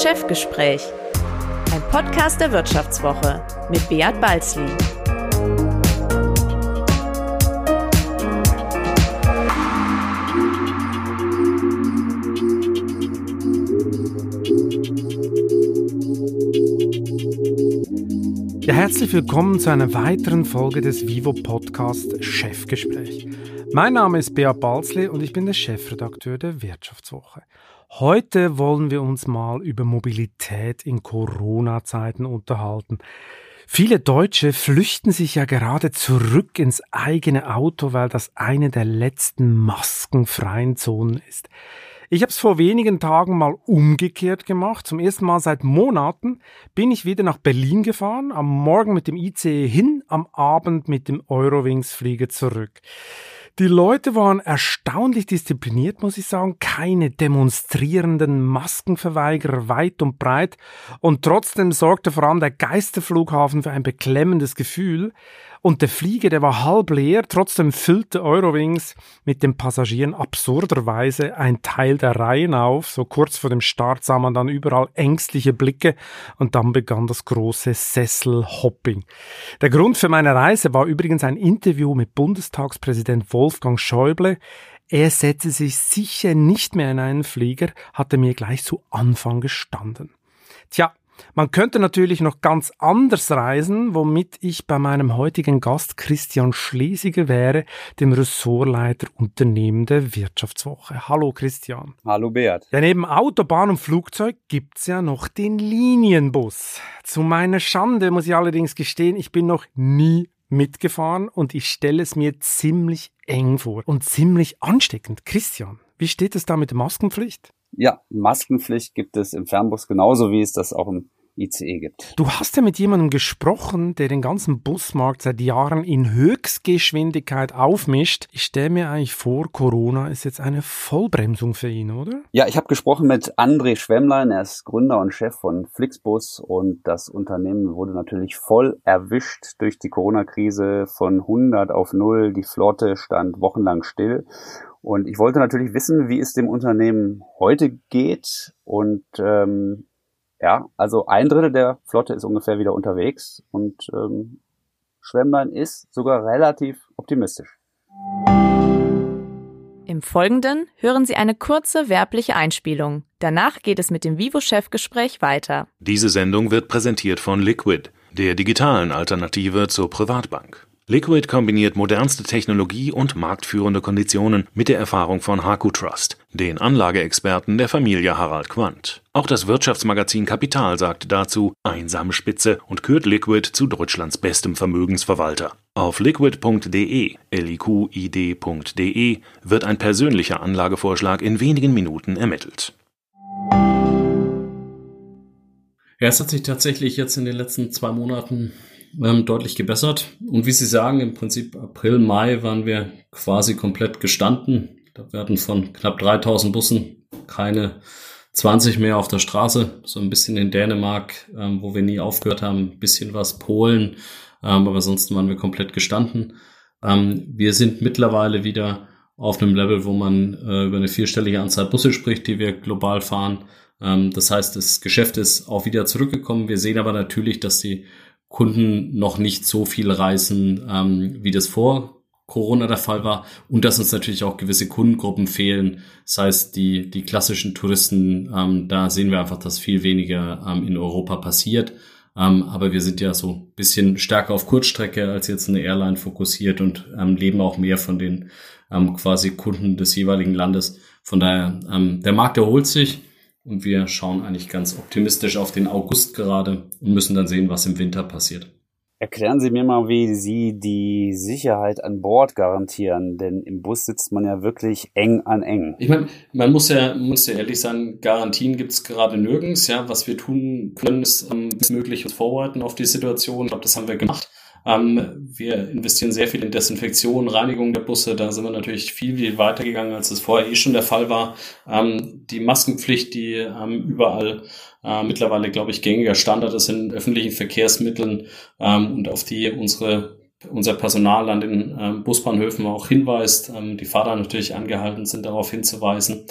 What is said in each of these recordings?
Chefgespräch, ein Podcast der Wirtschaftswoche mit Beat Balzli. Ja, herzlich willkommen zu einer weiteren Folge des Vivo Podcast Chefgespräch. Mein Name ist Beat Balzli und ich bin der Chefredakteur der Wirtschaftswoche. Heute wollen wir uns mal über Mobilität in Corona-Zeiten unterhalten. Viele Deutsche flüchten sich ja gerade zurück ins eigene Auto, weil das eine der letzten maskenfreien Zonen ist. Ich habe es vor wenigen Tagen mal umgekehrt gemacht. Zum ersten Mal seit Monaten bin ich wieder nach Berlin gefahren, am Morgen mit dem ICE hin, am Abend mit dem Eurowings-Flieger zurück. Die Leute waren erstaunlich diszipliniert, muss ich sagen. Keine demonstrierenden Maskenverweigerer weit und breit. Und trotzdem sorgte vor allem der Geisterflughafen für ein beklemmendes Gefühl. Und der Flieger, der war halb leer, trotzdem füllte Eurowings mit den Passagieren absurderweise ein Teil der Reihen auf. So kurz vor dem Start sah man dann überall ängstliche Blicke und dann begann das große Sesselhopping. Der Grund für meine Reise war übrigens ein Interview mit Bundestagspräsident Wolfgang Schäuble. Er setze sich sicher nicht mehr in einen Flieger, hatte mir gleich zu Anfang gestanden. Tja, man könnte natürlich noch ganz anders reisen, womit ich bei meinem heutigen Gast Christian Schlesiger wäre, dem Ressortleiter Unternehmen der Wirtschaftswoche. Hallo Christian. Hallo Beat. Ja, neben Autobahn und Flugzeug gibt's ja noch den Linienbus. Zu meiner Schande muss ich allerdings gestehen, ich bin noch nie mitgefahren und ich stelle es mir ziemlich eng vor und ziemlich ansteckend. Christian, wie steht es da mit der Maskenpflicht? Ja, Maskenpflicht gibt es im Fernbus genauso wie es das auch im ICE gibt. Du hast ja mit jemandem gesprochen, der den ganzen Busmarkt seit Jahren in Höchstgeschwindigkeit aufmischt. Ich stelle mir eigentlich vor, Corona ist jetzt eine Vollbremsung für ihn, oder? Ja, ich habe gesprochen mit André Schwemmlein, er ist Gründer und Chef von Flixbus und das Unternehmen wurde natürlich voll erwischt durch die Corona-Krise von 100 auf 0. Die Flotte stand wochenlang still und ich wollte natürlich wissen, wie es dem Unternehmen heute geht. Und ähm, ja, also ein Drittel der Flotte ist ungefähr wieder unterwegs und ähm, Schwemmlein ist sogar relativ optimistisch. Im Folgenden hören Sie eine kurze werbliche Einspielung. Danach geht es mit dem Vivo-Chefgespräch weiter. Diese Sendung wird präsentiert von Liquid, der digitalen Alternative zur Privatbank. Liquid kombiniert modernste Technologie und marktführende Konditionen mit der Erfahrung von Haku Trust, den Anlageexperten der Familie Harald Quandt. Auch das Wirtschaftsmagazin Kapital sagt dazu einsame Spitze und kürt Liquid zu Deutschlands bestem Vermögensverwalter. Auf liquid.de, liquid.de wird ein persönlicher Anlagevorschlag in wenigen Minuten ermittelt. Ja, es hat sich tatsächlich jetzt in den letzten zwei Monaten ähm, deutlich gebessert. Und wie Sie sagen, im Prinzip April, Mai waren wir quasi komplett gestanden. Da werden von knapp 3000 Bussen keine 20 mehr auf der Straße. So ein bisschen in Dänemark, ähm, wo wir nie aufgehört haben, ein bisschen was Polen. Ähm, aber ansonsten waren wir komplett gestanden. Ähm, wir sind mittlerweile wieder auf einem Level, wo man äh, über eine vierstellige Anzahl Busse spricht, die wir global fahren. Ähm, das heißt, das Geschäft ist auch wieder zurückgekommen. Wir sehen aber natürlich, dass die Kunden noch nicht so viel reisen, ähm, wie das vor Corona der Fall war und dass uns natürlich auch gewisse Kundengruppen fehlen. Das heißt, die, die klassischen Touristen, ähm, da sehen wir einfach, dass viel weniger ähm, in Europa passiert. Ähm, aber wir sind ja so ein bisschen stärker auf Kurzstrecke als jetzt eine Airline fokussiert und ähm, leben auch mehr von den ähm, quasi Kunden des jeweiligen Landes. Von daher, ähm, der Markt erholt sich. Und wir schauen eigentlich ganz optimistisch auf den August gerade und müssen dann sehen, was im Winter passiert. Erklären Sie mir mal, wie Sie die Sicherheit an Bord garantieren, denn im Bus sitzt man ja wirklich eng an eng. Ich meine, man muss ja, muss ja ehrlich sagen, Garantien gibt es gerade nirgends. Ja, was wir tun können, ist ähm, möglich uns vorbereiten auf die Situation. Ich glaube, das haben wir gemacht. Ähm, wir investieren sehr viel in Desinfektion, Reinigung der Busse. Da sind wir natürlich viel, viel weitergegangen, als es vorher eh schon der Fall war. Ähm, die Maskenpflicht, die ähm, überall äh, mittlerweile, glaube ich, gängiger Standard ist in öffentlichen Verkehrsmitteln ähm, und auf die unsere unser Personal an den ähm, Busbahnhöfen auch hinweist. Ähm, die Fahrer natürlich angehalten sind, darauf hinzuweisen.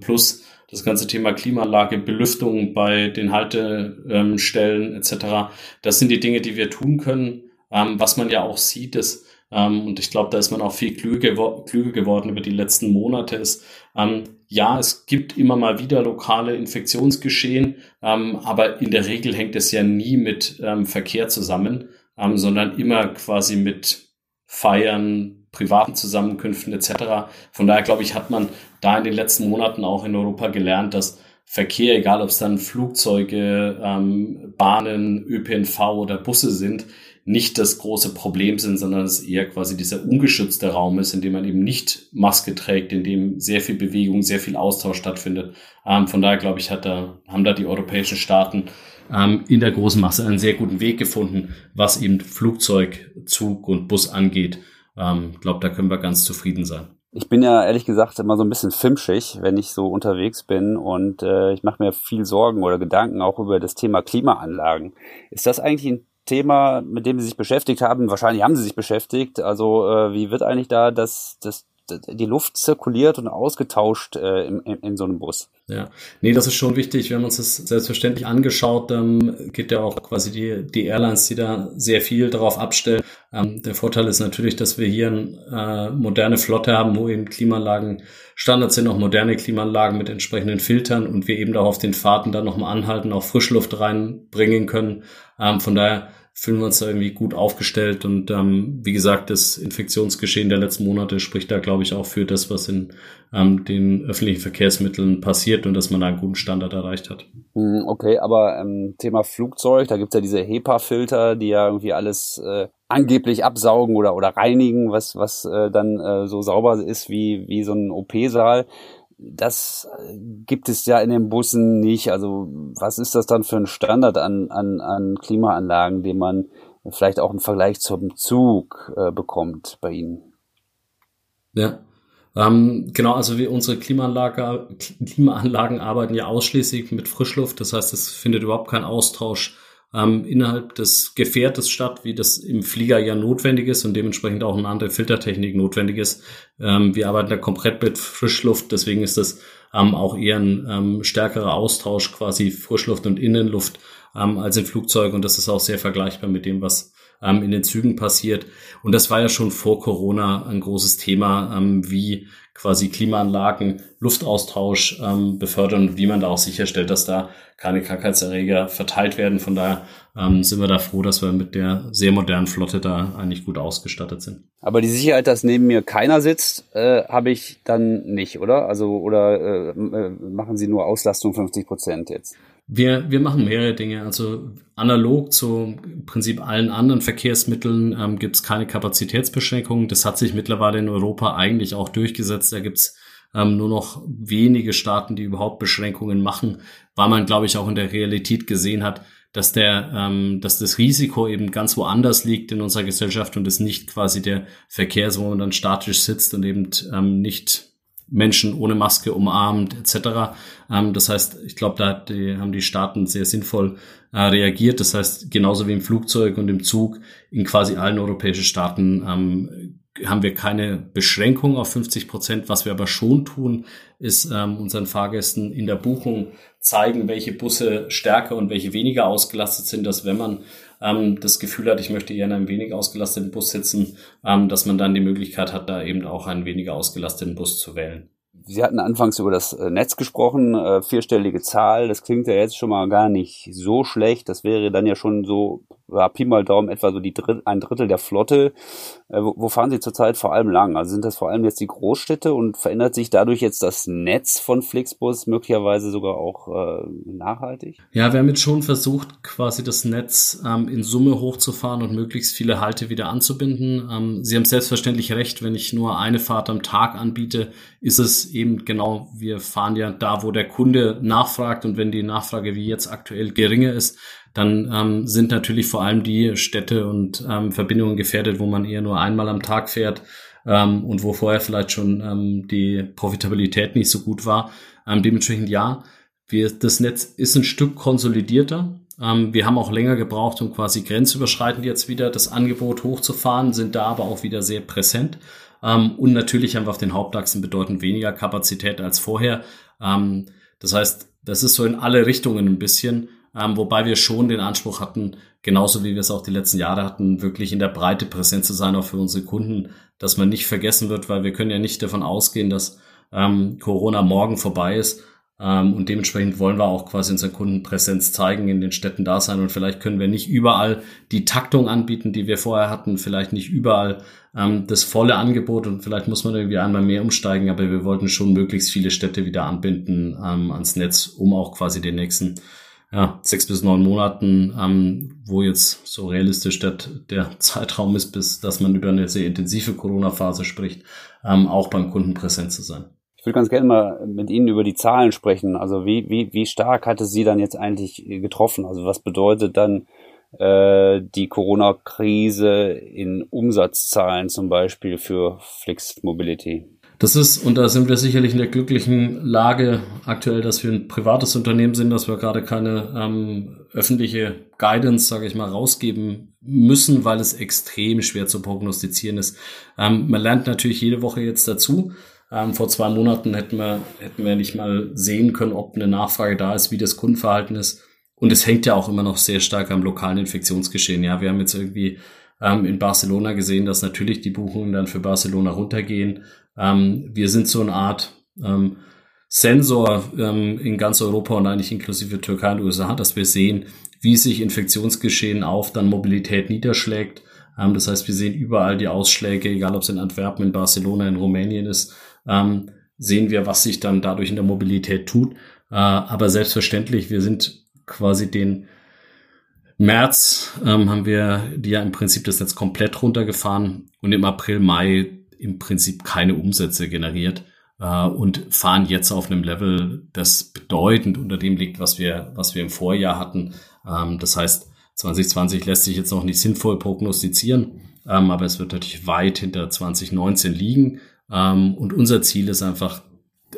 plus das ganze Thema Klimaanlage, Belüftung bei den Haltestellen etc. Das sind die Dinge, die wir tun können. Ähm, was man ja auch sieht, ist, ähm, und ich glaube, da ist man auch viel klüger, klüger geworden über die letzten Monate, ist, ähm, ja, es gibt immer mal wieder lokale Infektionsgeschehen, ähm, aber in der Regel hängt es ja nie mit ähm, Verkehr zusammen, ähm, sondern immer quasi mit Feiern, privaten Zusammenkünften etc. Von daher glaube ich, hat man da in den letzten Monaten auch in Europa gelernt, dass Verkehr, egal ob es dann Flugzeuge, ähm, Bahnen, ÖPNV oder Busse sind, nicht das große Problem sind, sondern es eher quasi dieser ungeschützte Raum ist, in dem man eben nicht Maske trägt, in dem sehr viel Bewegung, sehr viel Austausch stattfindet. Ähm, von daher glaube ich, hat da, haben da die europäischen Staaten ähm, in der großen Masse einen sehr guten Weg gefunden, was eben Flugzeug, Zug und Bus angeht. Ich ähm, glaube, da können wir ganz zufrieden sein. Ich bin ja ehrlich gesagt immer so ein bisschen filmschig, wenn ich so unterwegs bin und äh, ich mache mir viel Sorgen oder Gedanken auch über das Thema Klimaanlagen. Ist das eigentlich ein Thema, mit dem Sie sich beschäftigt haben? Wahrscheinlich haben Sie sich beschäftigt. Also äh, wie wird eigentlich da das, das, die Luft zirkuliert und ausgetauscht äh, in, in, in so einem Bus? Ja, nee, das ist schon wichtig. Wir haben uns das selbstverständlich angeschaut. Ähm, geht ja auch quasi die, die Airlines, die da sehr viel darauf abstellen. Ähm, der Vorteil ist natürlich, dass wir hier eine äh, moderne Flotte haben, wo eben Klimaanlagen Standards sind, auch moderne Klimaanlagen mit entsprechenden Filtern und wir eben da auf den Fahrten dann nochmal anhalten, auch Frischluft reinbringen können. Ähm, von daher fühlen wir uns da irgendwie gut aufgestellt. Und ähm, wie gesagt, das Infektionsgeschehen der letzten Monate spricht da, glaube ich, auch für das, was in ähm, den öffentlichen Verkehrsmitteln passiert und dass man da einen guten Standard erreicht hat. Hm, okay, aber ähm, Thema Flugzeug, da gibt's ja diese HEPA-Filter, die ja irgendwie alles äh, angeblich absaugen oder, oder reinigen, was, was äh, dann äh, so sauber ist wie, wie so ein OP-Saal das äh, gibt es ja in den Bussen nicht. Also was ist das dann für ein Standard an, an, an Klimaanlagen, den man vielleicht auch im Vergleich zum Zug äh, bekommt bei Ihnen? Ja, ähm, genau, also wir, unsere Klimaanlage, Klimaanlagen arbeiten ja ausschließlich mit Frischluft. Das heißt, es findet überhaupt kein Austausch ähm, innerhalb des Gefährtes statt, wie das im Flieger ja notwendig ist und dementsprechend auch eine andere Filtertechnik notwendig ist. Ähm, wir arbeiten da komplett mit Frischluft, deswegen ist das ähm, auch eher ein ähm, stärkerer Austausch quasi Frischluft und Innenluft ähm, als im Flugzeug und das ist auch sehr vergleichbar mit dem, was ähm, in den Zügen passiert. Und das war ja schon vor Corona ein großes Thema, ähm, wie quasi Klimaanlagen Luftaustausch ähm, befördern und wie man da auch sicherstellt, dass da keine Krankheitserreger verteilt werden. Von daher ähm, sind wir da froh, dass wir mit der sehr modernen Flotte da eigentlich gut ausgestattet sind. Aber die Sicherheit, dass neben mir keiner sitzt, äh, habe ich dann nicht, oder? Also oder äh, äh machen Sie nur Auslastung 50 Prozent jetzt? Wir, wir machen mehrere Dinge. Also analog zu im Prinzip allen anderen Verkehrsmitteln ähm, gibt es keine Kapazitätsbeschränkungen. Das hat sich mittlerweile in Europa eigentlich auch durchgesetzt. Da gibt es ähm, nur noch wenige Staaten, die überhaupt Beschränkungen machen, weil man, glaube ich, auch in der Realität gesehen hat, dass der, ähm, dass das Risiko eben ganz woanders liegt in unserer Gesellschaft und es nicht quasi der Verkehr ist, wo man dann statisch sitzt und eben ähm, nicht Menschen ohne Maske umarmt etc. Ähm, das heißt, ich glaube, da die, haben die Staaten sehr sinnvoll äh, reagiert. Das heißt, genauso wie im Flugzeug und im Zug in quasi allen europäischen Staaten ähm, haben wir keine Beschränkung auf 50 Prozent. Was wir aber schon tun, ist ähm, unseren Fahrgästen in der Buchung zeigen, welche Busse stärker und welche weniger ausgelastet sind, dass wenn man ähm, das Gefühl hat, ich möchte eher in einem wenig ausgelasteten Bus sitzen, ähm, dass man dann die Möglichkeit hat, da eben auch einen weniger ausgelasteten Bus zu wählen. Sie hatten anfangs über das äh, Netz gesprochen, äh, vierstellige Zahl, das klingt ja jetzt schon mal gar nicht so schlecht. Das wäre dann ja schon so, ja, Pi mal Daumen, etwa so die Dritt, ein Drittel der Flotte. Äh, wo, wo fahren Sie zurzeit vor allem lang? Also sind das vor allem jetzt die Großstädte und verändert sich dadurch jetzt das Netz von Flixbus möglicherweise sogar auch äh, nachhaltig? Ja, wir haben jetzt schon versucht, quasi das Netz ähm, in Summe hochzufahren und möglichst viele Halte wieder anzubinden. Ähm, Sie haben selbstverständlich recht, wenn ich nur eine Fahrt am Tag anbiete, ist es eben genau, wir fahren ja da, wo der Kunde nachfragt und wenn die Nachfrage wie jetzt aktuell geringer ist, dann ähm, sind natürlich vor allem die Städte und ähm, Verbindungen gefährdet, wo man eher nur einmal am Tag fährt ähm, und wo vorher vielleicht schon ähm, die Profitabilität nicht so gut war. Ähm, dementsprechend ja, wir, das Netz ist ein Stück konsolidierter. Ähm, wir haben auch länger gebraucht, um quasi grenzüberschreitend jetzt wieder das Angebot hochzufahren, sind da aber auch wieder sehr präsent. Ähm, und natürlich haben wir auf den Hauptachsen bedeutend weniger Kapazität als vorher. Ähm, Das heißt, das ist so in alle Richtungen ein bisschen, ähm, wobei wir schon den Anspruch hatten, genauso wie wir es auch die letzten Jahre hatten, wirklich in der Breite präsent zu sein, auch für unsere Kunden, dass man nicht vergessen wird, weil wir können ja nicht davon ausgehen, dass ähm, Corona morgen vorbei ist. Ähm, und dementsprechend wollen wir auch quasi unseren Kunden Präsenz zeigen, in den Städten da sein. Und vielleicht können wir nicht überall die Taktung anbieten, die wir vorher hatten, vielleicht nicht überall ähm, das volle Angebot und vielleicht muss man irgendwie einmal mehr umsteigen, aber wir wollten schon möglichst viele Städte wieder anbinden ähm, ans Netz, um auch quasi den nächsten ja, sechs bis neun Monaten, ähm, wo jetzt so realistisch der, der Zeitraum ist, bis dass man über eine sehr intensive Corona-Phase spricht, ähm, auch beim Kunden präsent zu sein. Ich würde ganz gerne mal mit Ihnen über die Zahlen sprechen. Also wie, wie, wie stark hat es Sie dann jetzt eigentlich getroffen? Also was bedeutet dann äh, die Corona-Krise in Umsatzzahlen zum Beispiel für Flix Mobility? Das ist, und da sind wir sicherlich in der glücklichen Lage aktuell, dass wir ein privates Unternehmen sind, dass wir gerade keine ähm, öffentliche Guidance, sage ich mal, rausgeben müssen, weil es extrem schwer zu prognostizieren ist. Ähm, man lernt natürlich jede Woche jetzt dazu. Ähm, vor zwei Monaten hätten wir, hätten wir nicht mal sehen können, ob eine Nachfrage da ist, wie das Kundenverhalten ist. Und es hängt ja auch immer noch sehr stark am lokalen Infektionsgeschehen. Ja, wir haben jetzt irgendwie ähm, in Barcelona gesehen, dass natürlich die Buchungen dann für Barcelona runtergehen. Ähm, wir sind so eine Art ähm, Sensor ähm, in ganz Europa und eigentlich inklusive Türkei und USA, dass wir sehen, wie sich Infektionsgeschehen auf dann Mobilität niederschlägt. Ähm, das heißt, wir sehen überall die Ausschläge, egal ob es in Antwerpen, in Barcelona, in Rumänien ist ähm, sehen wir, was sich dann dadurch in der Mobilität tut. Äh, aber selbstverständlich, wir sind quasi den März ähm, haben wir die ja im Prinzip das Netz komplett runtergefahren und im April, Mai im Prinzip keine Umsätze generiert äh, und fahren jetzt auf einem Level, das bedeutend unter dem liegt, was wir, was wir im Vorjahr hatten. Ähm, das heißt, 2020 lässt sich jetzt noch nicht sinnvoll prognostizieren, ähm, aber es wird natürlich weit hinter 2019 liegen. Ähm, und unser Ziel ist einfach,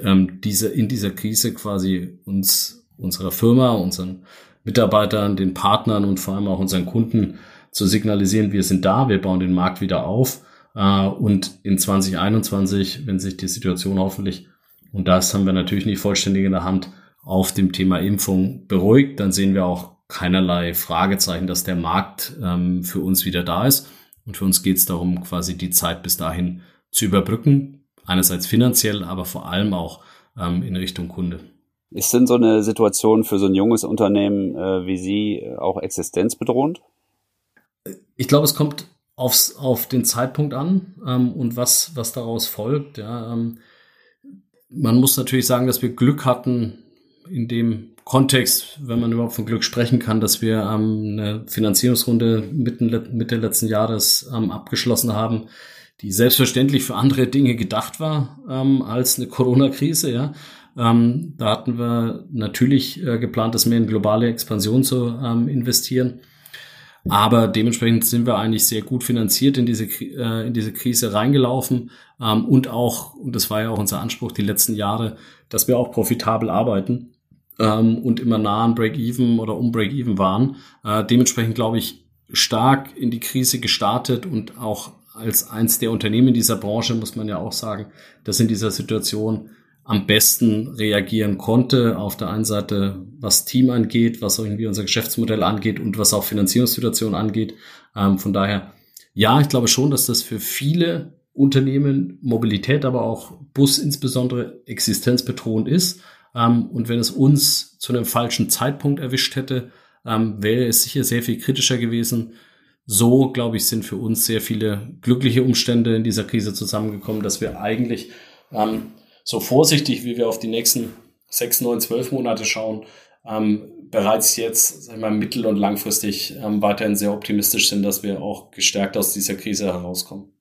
ähm, diese, in dieser Krise quasi uns, unserer Firma, unseren Mitarbeitern, den Partnern und vor allem auch unseren Kunden zu signalisieren, wir sind da, wir bauen den Markt wieder auf. Äh, und in 2021, wenn sich die Situation hoffentlich, und das haben wir natürlich nicht vollständig in der Hand, auf dem Thema Impfung beruhigt, dann sehen wir auch keinerlei Fragezeichen, dass der Markt ähm, für uns wieder da ist. Und für uns geht es darum, quasi die Zeit bis dahin zu überbrücken. Einerseits finanziell, aber vor allem auch ähm, in Richtung Kunde. Ist denn so eine Situation für so ein junges Unternehmen äh, wie Sie äh, auch existenzbedrohend? Ich glaube, es kommt aufs, auf den Zeitpunkt an ähm, und was, was daraus folgt. Ja, ähm, man muss natürlich sagen, dass wir Glück hatten in dem Kontext, wenn man überhaupt von Glück sprechen kann, dass wir ähm, eine Finanzierungsrunde mitten, Mitte letzten Jahres ähm, abgeschlossen haben, die selbstverständlich für andere Dinge gedacht war ähm, als eine Corona-Krise. Ja, ähm, da hatten wir natürlich äh, geplant, das mehr in globale Expansion zu investieren. Aber dementsprechend sind wir eigentlich sehr gut finanziert in diese, äh, in diese Krise reingelaufen ähm, und auch, und das war ja auch unser Anspruch die letzten Jahre, dass wir auch profitabel arbeiten ähm, und immer nah an Break-Even oder um Break-Even waren. Äh, dementsprechend glaube ich stark in die Krise gestartet und auch als eins der Unternehmen in dieser Branche muss man ja auch sagen, das in dieser Situation am besten reagieren konnte. Auf der einen Seite, was Team angeht, was irgendwie unser Geschäftsmodell angeht und was auch Finanzierungssituation angeht. Ähm, von daher, ja, ich glaube schon, dass das für viele Unternehmen, Mobilität, aber auch Bus insbesondere existenzbedrohend ist. Ähm, und wenn es uns zu einem falschen Zeitpunkt erwischt hätte, ähm, wäre es sicher sehr viel kritischer gewesen so, glaube ich, sind für uns sehr viele glückliche Umstände in dieser Krise zusammengekommen, dass wir eigentlich ähm, so vorsichtig, wie wir auf die nächsten sechs, neun, zwölf Monate schauen, ähm, bereits jetzt wir, mittel- und langfristig ähm, weiterhin sehr optimistisch sind, dass wir auch gestärkt aus dieser Krise herauskommen.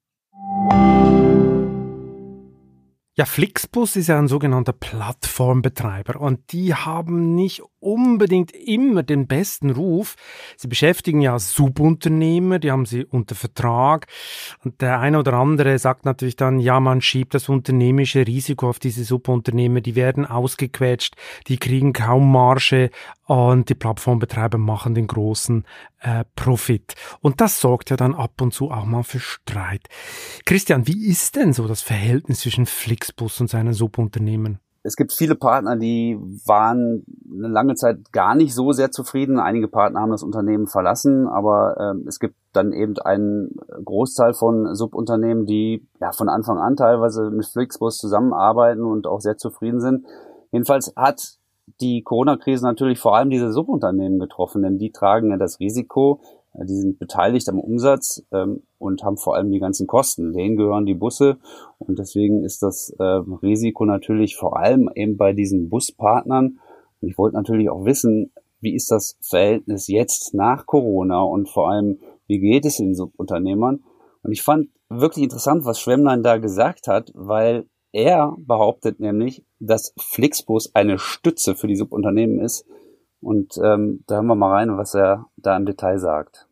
Ja, Flixbus ist ja ein sogenannter Plattformbetreiber und die haben nicht unbedingt immer den besten Ruf. Sie beschäftigen ja Subunternehmer, die haben sie unter Vertrag und der eine oder andere sagt natürlich dann, ja, man schiebt das unternehmische Risiko auf diese Subunternehmer, die werden ausgequetscht, die kriegen kaum Marge und die Plattformbetreiber machen den großen äh, Profit. Und das sorgt ja dann ab und zu auch mal für Streit. Christian, wie ist denn so das Verhältnis zwischen Flixbus und seinen Subunternehmen? Es gibt viele Partner, die waren eine lange Zeit gar nicht so sehr zufrieden. Einige Partner haben das Unternehmen verlassen, aber ähm, es gibt dann eben einen Großteil von Subunternehmen, die ja von Anfang an teilweise mit Flixbus zusammenarbeiten und auch sehr zufrieden sind. Jedenfalls hat die Corona-Krise natürlich vor allem diese Subunternehmen getroffen, denn die tragen ja das Risiko, die sind beteiligt am Umsatz ähm, und haben vor allem die ganzen Kosten. Denen gehören die Busse und deswegen ist das äh, Risiko natürlich vor allem eben bei diesen Buspartnern. Und ich wollte natürlich auch wissen, wie ist das Verhältnis jetzt nach Corona und vor allem, wie geht es den Subunternehmern? Und ich fand wirklich interessant, was Schwemmlein da gesagt hat, weil er behauptet nämlich, dass Flixbus eine Stütze für die Subunternehmen ist, und ähm, da hören wir mal rein, was er da im Detail sagt.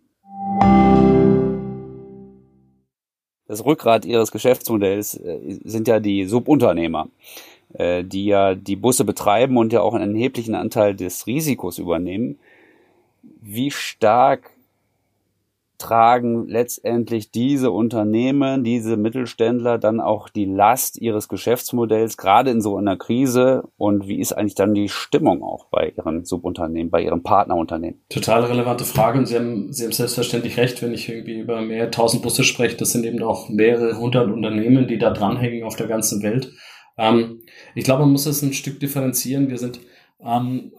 Das Rückgrat ihres Geschäftsmodells äh, sind ja die Subunternehmer, äh, die ja die Busse betreiben und ja auch einen erheblichen Anteil des Risikos übernehmen. Wie stark tragen letztendlich diese Unternehmen, diese Mittelständler dann auch die Last ihres Geschäftsmodells, gerade in so einer Krise? Und wie ist eigentlich dann die Stimmung auch bei ihren Subunternehmen, bei ihren Partnerunternehmen? Total relevante Frage und Sie haben, Sie haben selbstverständlich recht, wenn ich irgendwie über mehrere tausend Busse spreche. Das sind eben auch mehrere hundert Unternehmen, die da dranhängen auf der ganzen Welt. Ähm, ich glaube, man muss es ein Stück differenzieren. Wir sind ähm,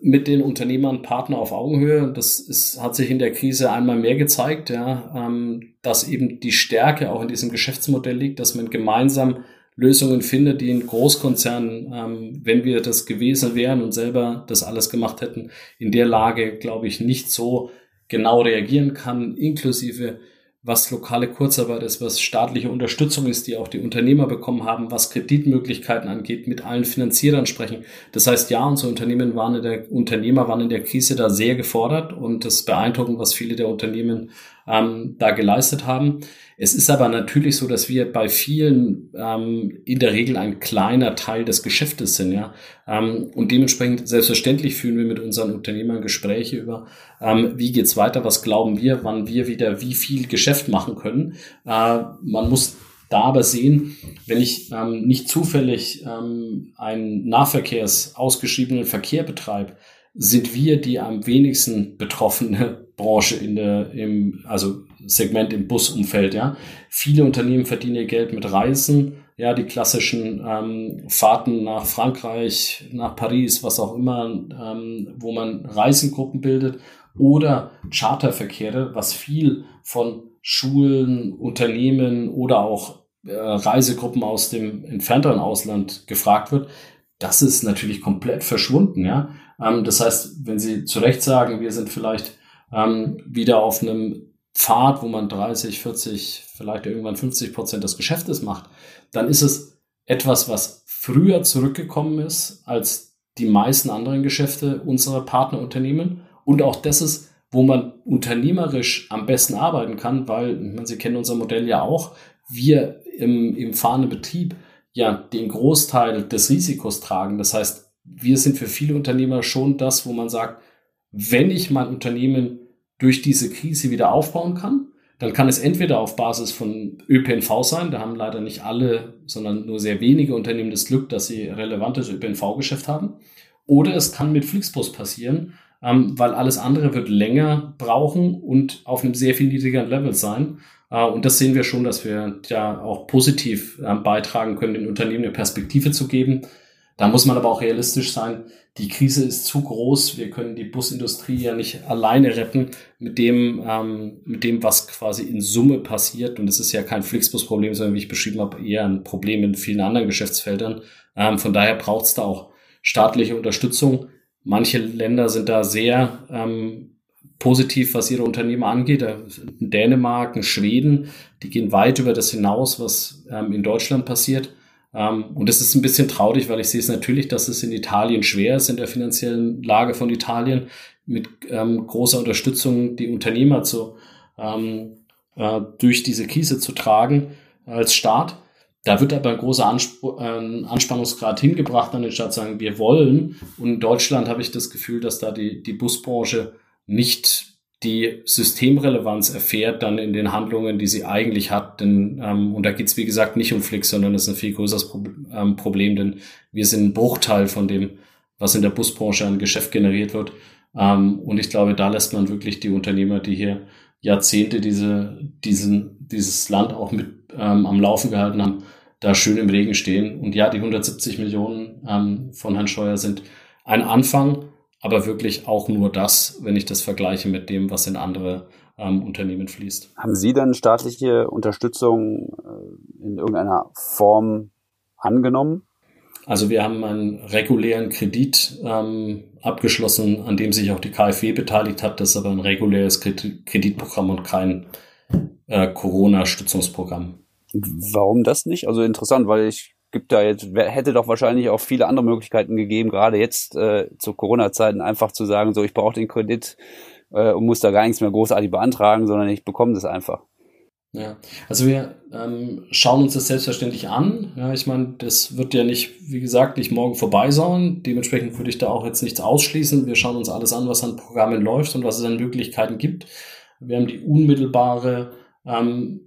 mit den Unternehmern Partner auf Augenhöhe. Das ist, hat sich in der Krise einmal mehr gezeigt, ja, ähm, dass eben die Stärke auch in diesem Geschäftsmodell liegt, dass man gemeinsam Lösungen findet, die in Großkonzernen, ähm, wenn wir das gewesen wären und selber das alles gemacht hätten, in der Lage, glaube ich, nicht so genau reagieren kann, inklusive was lokale Kurzarbeit ist, was staatliche Unterstützung ist, die auch die Unternehmer bekommen haben, was Kreditmöglichkeiten angeht, mit allen Finanzierern sprechen. Das heißt, ja, unsere Unternehmen waren in der, Unternehmer waren in der Krise da sehr gefordert und das beeindruckend, was viele der Unternehmen ähm, da geleistet haben. Es ist aber natürlich so, dass wir bei vielen ähm, in der Regel ein kleiner Teil des Geschäftes sind, ja. Ähm, und dementsprechend selbstverständlich führen wir mit unseren Unternehmern Gespräche über, ähm, wie geht's weiter, was glauben wir, wann wir wieder wie viel Geschäft machen können. Äh, man muss da aber sehen, wenn ich ähm, nicht zufällig ähm, einen Nahverkehrs ausgeschriebenen Verkehr betreibe, sind wir die am wenigsten betroffene Branche in der, im, also Segment im Busumfeld, ja. Viele Unternehmen verdienen ihr Geld mit Reisen, ja, die klassischen ähm, Fahrten nach Frankreich, nach Paris, was auch immer, ähm, wo man Reisengruppen bildet oder Charterverkehre, was viel von Schulen, Unternehmen oder auch äh, Reisegruppen aus dem entfernteren Ausland gefragt wird. Das ist natürlich komplett verschwunden, ja. Ähm, das heißt, wenn Sie zu Recht sagen, wir sind vielleicht ähm, wieder auf einem Pfad, wo man 30, 40, vielleicht irgendwann 50 Prozent des Geschäftes macht, dann ist es etwas, was früher zurückgekommen ist als die meisten anderen Geschäfte unserer Partnerunternehmen. Und auch das ist, wo man unternehmerisch am besten arbeiten kann, weil, man, Sie kennen unser Modell ja auch, wir im, im fahrenden Betrieb ja den Großteil des Risikos tragen. Das heißt, wir sind für viele Unternehmer schon das, wo man sagt, wenn ich mein Unternehmen durch diese Krise wieder aufbauen kann, dann kann es entweder auf Basis von ÖPNV sein, da haben leider nicht alle, sondern nur sehr wenige Unternehmen das Glück, dass sie relevantes ÖPNV-Geschäft haben, oder es kann mit Flixbus passieren, ähm, weil alles andere wird länger brauchen und auf einem sehr viel niedrigeren Level sein. Äh, und das sehen wir schon, dass wir ja auch positiv äh, beitragen können, den Unternehmen eine Perspektive zu geben. Da muss man aber auch realistisch sein die Krise ist zu groß. Wir können die Busindustrie ja nicht alleine retten mit dem, ähm, mit dem, was quasi in Summe passiert. Und es ist ja kein Flixbus-Problem, sondern wie ich beschrieben habe, eher ein Problem in vielen anderen Geschäftsfeldern. Ähm, von daher braucht es da auch staatliche Unterstützung. Manche Länder sind da sehr ähm, positiv, was ihre Unternehmen angeht. In Dänemark, in Schweden, die gehen weit über das hinaus, was ähm, in Deutschland passiert. Ähm, und es ist ein bisschen traurig, weil ich sehe es natürlich, dass es in Italien schwer ist, in der finanziellen Lage von Italien mit ähm, großer Unterstützung die Unternehmer zu, ähm, äh, durch diese Krise zu tragen als Staat. Da wird aber ein großer Ansp äh, Anspannungsgrad hingebracht, an den Staat sagen, wir wollen. Und in Deutschland habe ich das Gefühl, dass da die, die Busbranche nicht die Systemrelevanz erfährt dann in den Handlungen, die sie eigentlich hat. Denn, ähm, und da geht es, wie gesagt, nicht um Flix, sondern es ist ein viel größeres Pro ähm, Problem, denn wir sind ein Bruchteil von dem, was in der Busbranche an Geschäft generiert wird. Ähm, und ich glaube, da lässt man wirklich die Unternehmer, die hier Jahrzehnte diese, diesen, dieses Land auch mit ähm, am Laufen gehalten haben, da schön im Regen stehen. Und ja, die 170 Millionen ähm, von Herrn Scheuer sind ein Anfang aber wirklich auch nur das, wenn ich das vergleiche mit dem, was in andere ähm, Unternehmen fließt. Haben Sie dann staatliche Unterstützung äh, in irgendeiner Form angenommen? Also wir haben einen regulären Kredit ähm, abgeschlossen, an dem sich auch die KfW beteiligt hat. Das ist aber ein reguläres Kreditprogramm und kein äh, Corona-Stützungsprogramm. Warum das nicht? Also interessant, weil ich gibt da jetzt, hätte doch wahrscheinlich auch viele andere Möglichkeiten gegeben, gerade jetzt äh, zu Corona-Zeiten einfach zu sagen, so ich brauche den Kredit äh, und muss da gar nichts mehr großartig beantragen, sondern ich bekomme das einfach. Ja, also wir ähm, schauen uns das selbstverständlich an. Ja, ich meine, das wird ja nicht, wie gesagt, nicht morgen vorbei sein. Dementsprechend würde ich da auch jetzt nichts ausschließen. Wir schauen uns alles an, was an Programmen läuft und was es an Möglichkeiten gibt. Wir haben die unmittelbare ähm,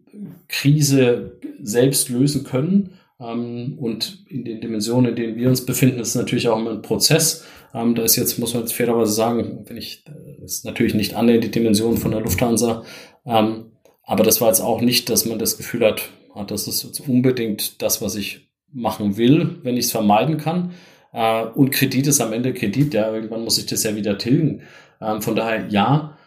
Krise selbst lösen können. Ähm, und in den Dimensionen, in denen wir uns befinden, ist natürlich auch immer ein Prozess. Ähm, da ist jetzt, muss man jetzt fairerweise sagen, wenn ich, ist natürlich nicht annähernd die Dimension von der Lufthansa. Ähm, aber das war jetzt auch nicht, dass man das Gefühl hat, das ist jetzt unbedingt das, was ich machen will, wenn ich es vermeiden kann. Äh, und Kredit ist am Ende Kredit, ja, irgendwann muss ich das ja wieder tilgen. von daher, ja,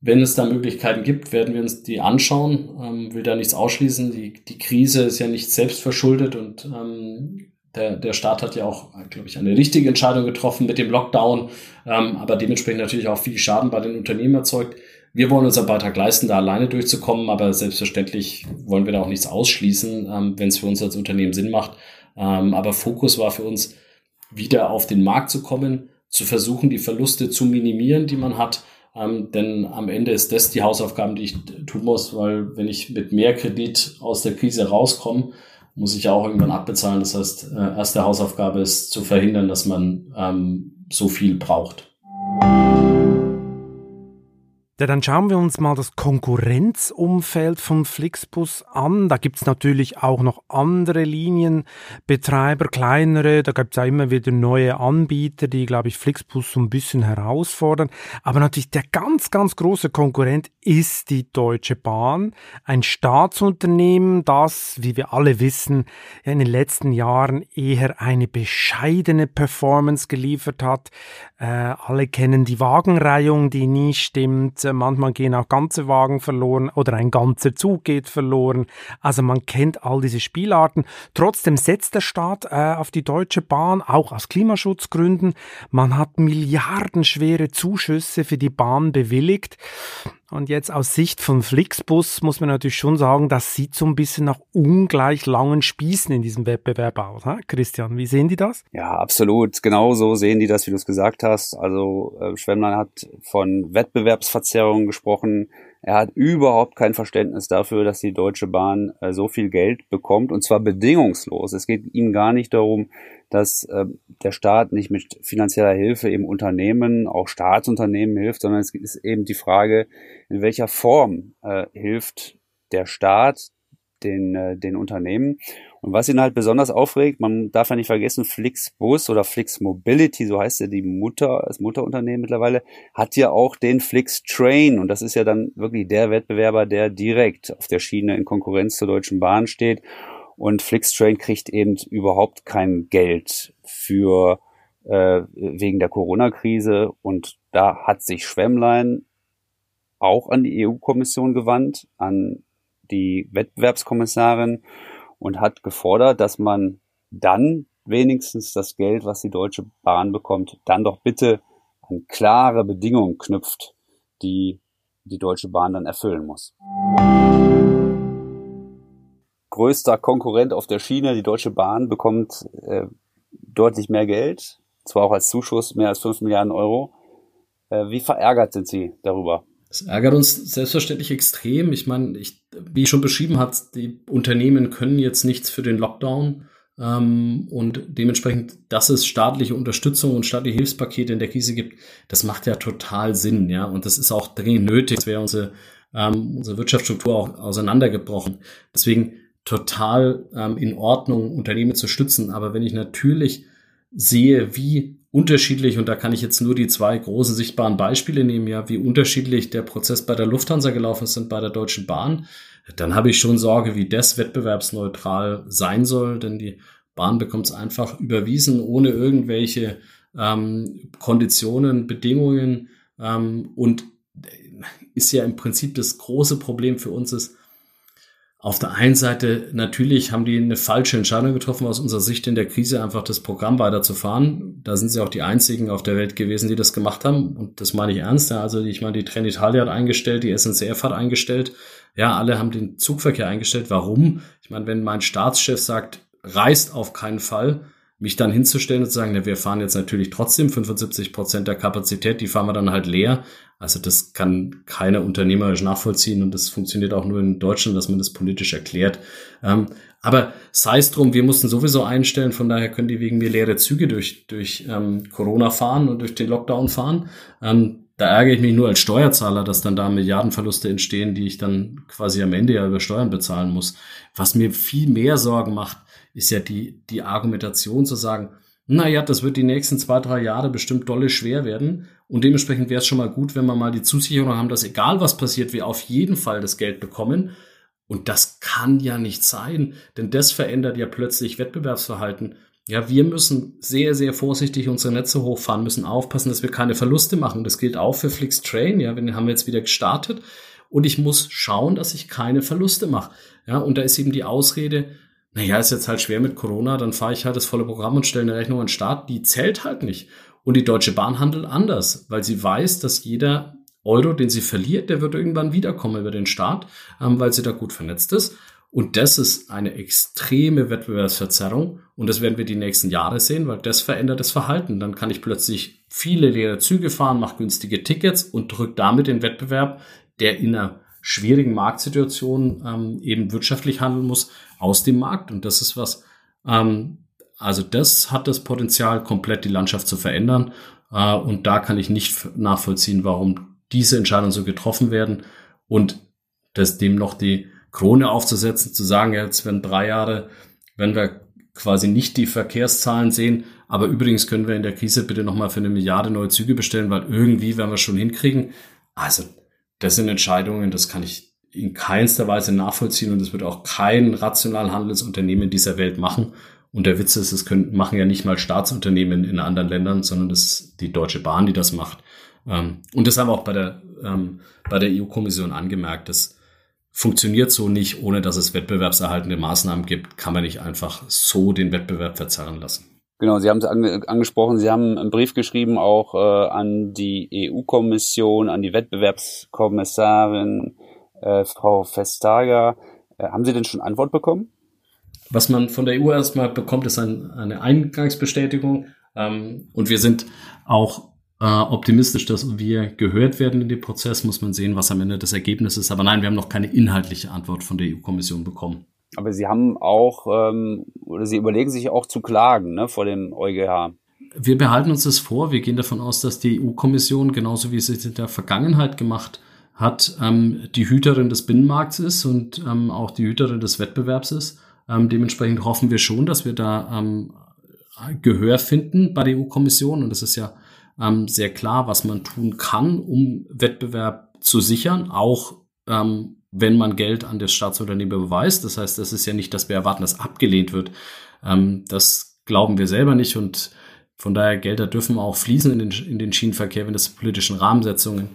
wenn es da Möglichkeiten gibt, werden wir uns die anschauen. Ähm, will da nichts ausschließen. Die, die Krise ist ja nicht selbst verschuldet und ähm, der, der Staat hat ja auch, glaube ich, eine richtige Entscheidung getroffen mit dem Lockdown, ähm, aber dementsprechend natürlich auch viel Schaden bei den Unternehmen erzeugt. Wir wollen unseren Beitrag leisten, da alleine durchzukommen, aber selbstverständlich wollen wir da auch nichts ausschließen, ähm, wenn es für uns als Unternehmen Sinn macht. Ähm, aber Fokus war für uns, wieder auf den Markt zu kommen, zu versuchen, die Verluste zu minimieren, die man hat ähm, denn am Ende ist das die Hausaufgaben, die ich tun muss, weil wenn ich mit mehr Kredit aus der Krise rauskomme, muss ich ja auch irgendwann abbezahlen. Das heißt, äh, erste Hausaufgabe ist zu verhindern, dass man ähm, so viel braucht. Ja, dann schauen wir uns mal das Konkurrenzumfeld von Flixbus an. Da gibt's natürlich auch noch andere Linienbetreiber, kleinere. Da gibt's ja immer wieder neue Anbieter, die, glaube ich, Flixbus so ein bisschen herausfordern. Aber natürlich der ganz, ganz große Konkurrent ist die Deutsche Bahn. Ein Staatsunternehmen, das, wie wir alle wissen, in den letzten Jahren eher eine bescheidene Performance geliefert hat. Äh, alle kennen die Wagenreihung, die nie stimmt manchmal gehen auch ganze Wagen verloren oder ein ganzer Zug geht verloren. Also man kennt all diese Spielarten. Trotzdem setzt der Staat äh, auf die Deutsche Bahn, auch aus Klimaschutzgründen. Man hat milliardenschwere Zuschüsse für die Bahn bewilligt. Und jetzt aus Sicht von Flixbus muss man natürlich schon sagen, das sieht so ein bisschen nach ungleich langen Spießen in diesem Wettbewerb aus. He? Christian, wie sehen die das? Ja, absolut. Genau so sehen die das, wie du es gesagt hast. Also äh, Schwemmlein hat von Wettbewerbsverzerrungen gesprochen. Er hat überhaupt kein Verständnis dafür, dass die Deutsche Bahn äh, so viel Geld bekommt und zwar bedingungslos. Es geht ihm gar nicht darum, dass äh, der Staat nicht mit finanzieller Hilfe eben Unternehmen, auch Staatsunternehmen hilft, sondern es ist eben die Frage, in welcher Form äh, hilft der Staat den, äh, den Unternehmen. Und was ihn halt besonders aufregt, man darf ja nicht vergessen, Flixbus oder Flix Mobility, so heißt ja die Mutter, das Mutterunternehmen mittlerweile, hat ja auch den Flix Train. Und das ist ja dann wirklich der Wettbewerber, der direkt auf der Schiene in Konkurrenz zur Deutschen Bahn steht. Und Flixtrain kriegt eben überhaupt kein Geld für äh, wegen der Corona-Krise. Und da hat sich Schwemmlein auch an die EU-Kommission gewandt, an die Wettbewerbskommissarin und hat gefordert, dass man dann wenigstens das Geld, was die Deutsche Bahn bekommt, dann doch bitte an klare Bedingungen knüpft, die die Deutsche Bahn dann erfüllen muss größter Konkurrent auf der Schiene, die Deutsche Bahn, bekommt äh, deutlich mehr Geld, zwar auch als Zuschuss mehr als 5 Milliarden Euro. Äh, wie verärgert sind Sie darüber? Das ärgert uns selbstverständlich extrem. Ich meine, ich, wie schon beschrieben hat, die Unternehmen können jetzt nichts für den Lockdown. Ähm, und dementsprechend, dass es staatliche Unterstützung und staatliche Hilfspakete in der Krise gibt, das macht ja total Sinn, ja. Und das ist auch dringend nötig. Das wäre unsere, ähm, unsere Wirtschaftsstruktur auch auseinandergebrochen. Deswegen total ähm, in Ordnung, Unternehmen zu stützen. Aber wenn ich natürlich sehe, wie unterschiedlich, und da kann ich jetzt nur die zwei großen sichtbaren Beispiele nehmen, ja, wie unterschiedlich der Prozess bei der Lufthansa gelaufen ist und bei der Deutschen Bahn, dann habe ich schon Sorge, wie das wettbewerbsneutral sein soll, denn die Bahn bekommt es einfach überwiesen, ohne irgendwelche ähm, Konditionen, Bedingungen ähm, und ist ja im Prinzip das große Problem für uns ist, auf der einen Seite natürlich haben die eine falsche Entscheidung getroffen, aus unserer Sicht in der Krise einfach das Programm weiterzufahren. Da sind sie auch die einzigen auf der Welt gewesen, die das gemacht haben. Und das meine ich ernst. Also ich meine, die Trenitalia hat eingestellt, die SNCF hat eingestellt. Ja, alle haben den Zugverkehr eingestellt. Warum? Ich meine, wenn mein Staatschef sagt, reist auf keinen Fall, mich dann hinzustellen und zu sagen, na, wir fahren jetzt natürlich trotzdem 75 Prozent der Kapazität, die fahren wir dann halt leer. Also das kann keiner unternehmerisch nachvollziehen und das funktioniert auch nur in Deutschland, dass man das politisch erklärt. Ähm, aber sei es drum, wir mussten sowieso einstellen, von daher können die wegen mir leere Züge durch, durch ähm, Corona fahren und durch den Lockdown fahren. Ähm, da ärgere ich mich nur als Steuerzahler, dass dann da Milliardenverluste entstehen, die ich dann quasi am Ende ja über Steuern bezahlen muss. Was mir viel mehr Sorgen macht, ist ja die, die Argumentation zu sagen, naja, das wird die nächsten zwei, drei Jahre bestimmt dolle schwer werden. Und dementsprechend wäre es schon mal gut, wenn wir mal die Zusicherung haben, dass egal was passiert, wir auf jeden Fall das Geld bekommen. Und das kann ja nicht sein, denn das verändert ja plötzlich Wettbewerbsverhalten. Ja, wir müssen sehr, sehr vorsichtig unsere Netze hochfahren, müssen aufpassen, dass wir keine Verluste machen. Das gilt auch für Flixtrain. Ja, wir haben jetzt wieder gestartet und ich muss schauen, dass ich keine Verluste mache. Ja, und da ist eben die Ausrede, naja, ist jetzt halt schwer mit Corona, dann fahre ich halt das volle Programm und stelle eine Rechnung an den Start. Die zählt halt nicht. Und die Deutsche Bahn handelt anders, weil sie weiß, dass jeder Euro, den sie verliert, der wird irgendwann wiederkommen über den Staat, ähm, weil sie da gut vernetzt ist. Und das ist eine extreme Wettbewerbsverzerrung. Und das werden wir die nächsten Jahre sehen, weil das verändert das Verhalten. Dann kann ich plötzlich viele leere Züge fahren, mache günstige Tickets und drücke damit den Wettbewerb, der in einer schwierigen Marktsituation ähm, eben wirtschaftlich handeln muss, aus dem Markt. Und das ist was, ähm, also das hat das Potenzial, komplett die Landschaft zu verändern. Äh, und da kann ich nicht nachvollziehen, warum diese Entscheidungen so getroffen werden und das dem noch die Krone aufzusetzen, zu sagen, jetzt werden drei Jahre, wenn wir quasi nicht die Verkehrszahlen sehen, aber übrigens können wir in der Krise bitte nochmal für eine Milliarde neue Züge bestellen, weil irgendwie werden wir schon hinkriegen. Also, das sind Entscheidungen, das kann ich in keinster Weise nachvollziehen und es wird auch kein rational handelndes Unternehmen in dieser Welt machen. Und der Witz ist, es können, machen ja nicht mal Staatsunternehmen in anderen Ländern, sondern das ist die Deutsche Bahn, die das macht. Ähm, und das haben wir auch bei der, ähm, bei der EU-Kommission angemerkt. Das funktioniert so nicht, ohne dass es wettbewerbserhaltende Maßnahmen gibt, kann man nicht einfach so den Wettbewerb verzerren lassen. Genau, Sie haben es ange angesprochen, Sie haben einen Brief geschrieben auch äh, an die EU-Kommission, an die Wettbewerbskommissarin äh, Frau Vestager. Äh, haben Sie denn schon Antwort bekommen? Was man von der EU erstmal bekommt, ist ein, eine Eingangsbestätigung. Ähm, und wir sind auch äh, optimistisch, dass wir gehört werden in dem Prozess. Muss man sehen, was am Ende das Ergebnis ist. Aber nein, wir haben noch keine inhaltliche Antwort von der EU-Kommission bekommen. Aber Sie haben auch, ähm, oder Sie überlegen sich auch zu klagen ne, vor dem EuGH. Wir behalten uns das vor. Wir gehen davon aus, dass die EU-Kommission, genauso wie sie es in der Vergangenheit gemacht hat, ähm, die Hüterin des Binnenmarkts ist und ähm, auch die Hüterin des Wettbewerbs ist. Ähm, dementsprechend hoffen wir schon, dass wir da ähm, Gehör finden bei der EU-Kommission. Und es ist ja ähm, sehr klar, was man tun kann, um Wettbewerb zu sichern, auch ähm, wenn man Geld an das Staatsunternehmen beweist. Das heißt, das ist ja nicht, dass wir erwarten, dass abgelehnt wird. Ähm, das glauben wir selber nicht und von daher Gelder dürfen auch fließen in den, in den Schienenverkehr, wenn das politischen Rahmensetzungen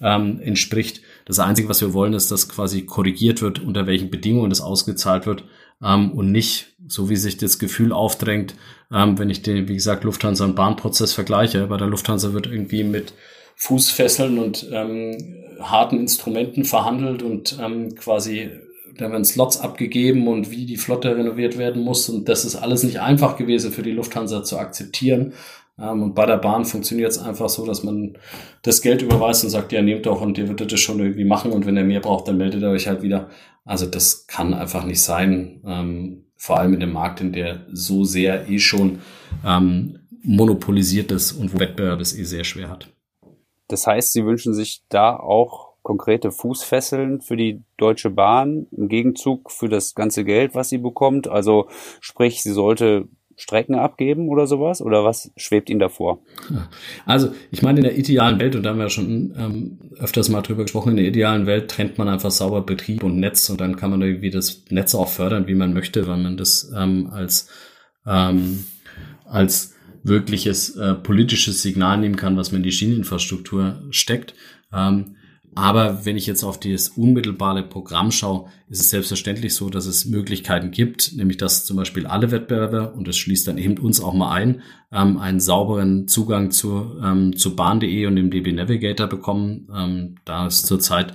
ähm, entspricht. Das Einzige, was wir wollen, ist, dass quasi korrigiert wird, unter welchen Bedingungen das ausgezahlt wird ähm, und nicht, so wie sich das Gefühl aufdrängt, ähm, wenn ich den, wie gesagt, Lufthansa und Bahnprozess vergleiche. Bei der Lufthansa wird irgendwie mit Fußfesseln und ähm, harten Instrumenten verhandelt und ähm, quasi da werden Slots abgegeben und wie die Flotte renoviert werden muss. Und das ist alles nicht einfach gewesen für die Lufthansa zu akzeptieren. Ähm, und bei der Bahn funktioniert es einfach so, dass man das Geld überweist und sagt, ja, nehmt doch und ihr würdet das schon irgendwie machen und wenn ihr mehr braucht, dann meldet ihr euch halt wieder. Also das kann einfach nicht sein. Ähm, vor allem in dem Markt, in der so sehr eh schon ähm, monopolisiert ist und wo Wettbewerb es eh sehr schwer hat. Das heißt, Sie wünschen sich da auch konkrete Fußfesseln für die Deutsche Bahn im Gegenzug für das ganze Geld, was sie bekommt? Also sprich, sie sollte Strecken abgeben oder sowas? Oder was schwebt Ihnen davor? Also, ich meine, in der idealen Welt, und da haben wir ja schon ähm, öfters mal drüber gesprochen, in der idealen Welt trennt man einfach sauber Betrieb und Netz und dann kann man irgendwie das Netz auch fördern, wie man möchte, weil man das ähm, als, ähm, als wirkliches äh, politisches Signal nehmen kann, was man in die Schieneninfrastruktur steckt. Ähm, aber wenn ich jetzt auf das unmittelbare Programm schaue, ist es selbstverständlich so, dass es Möglichkeiten gibt, nämlich dass zum Beispiel alle Wettbewerber, und das schließt dann eben uns auch mal ein, ähm, einen sauberen Zugang zu, ähm, zu Bahn.de und dem DB Navigator bekommen. Ähm, da ist zurzeit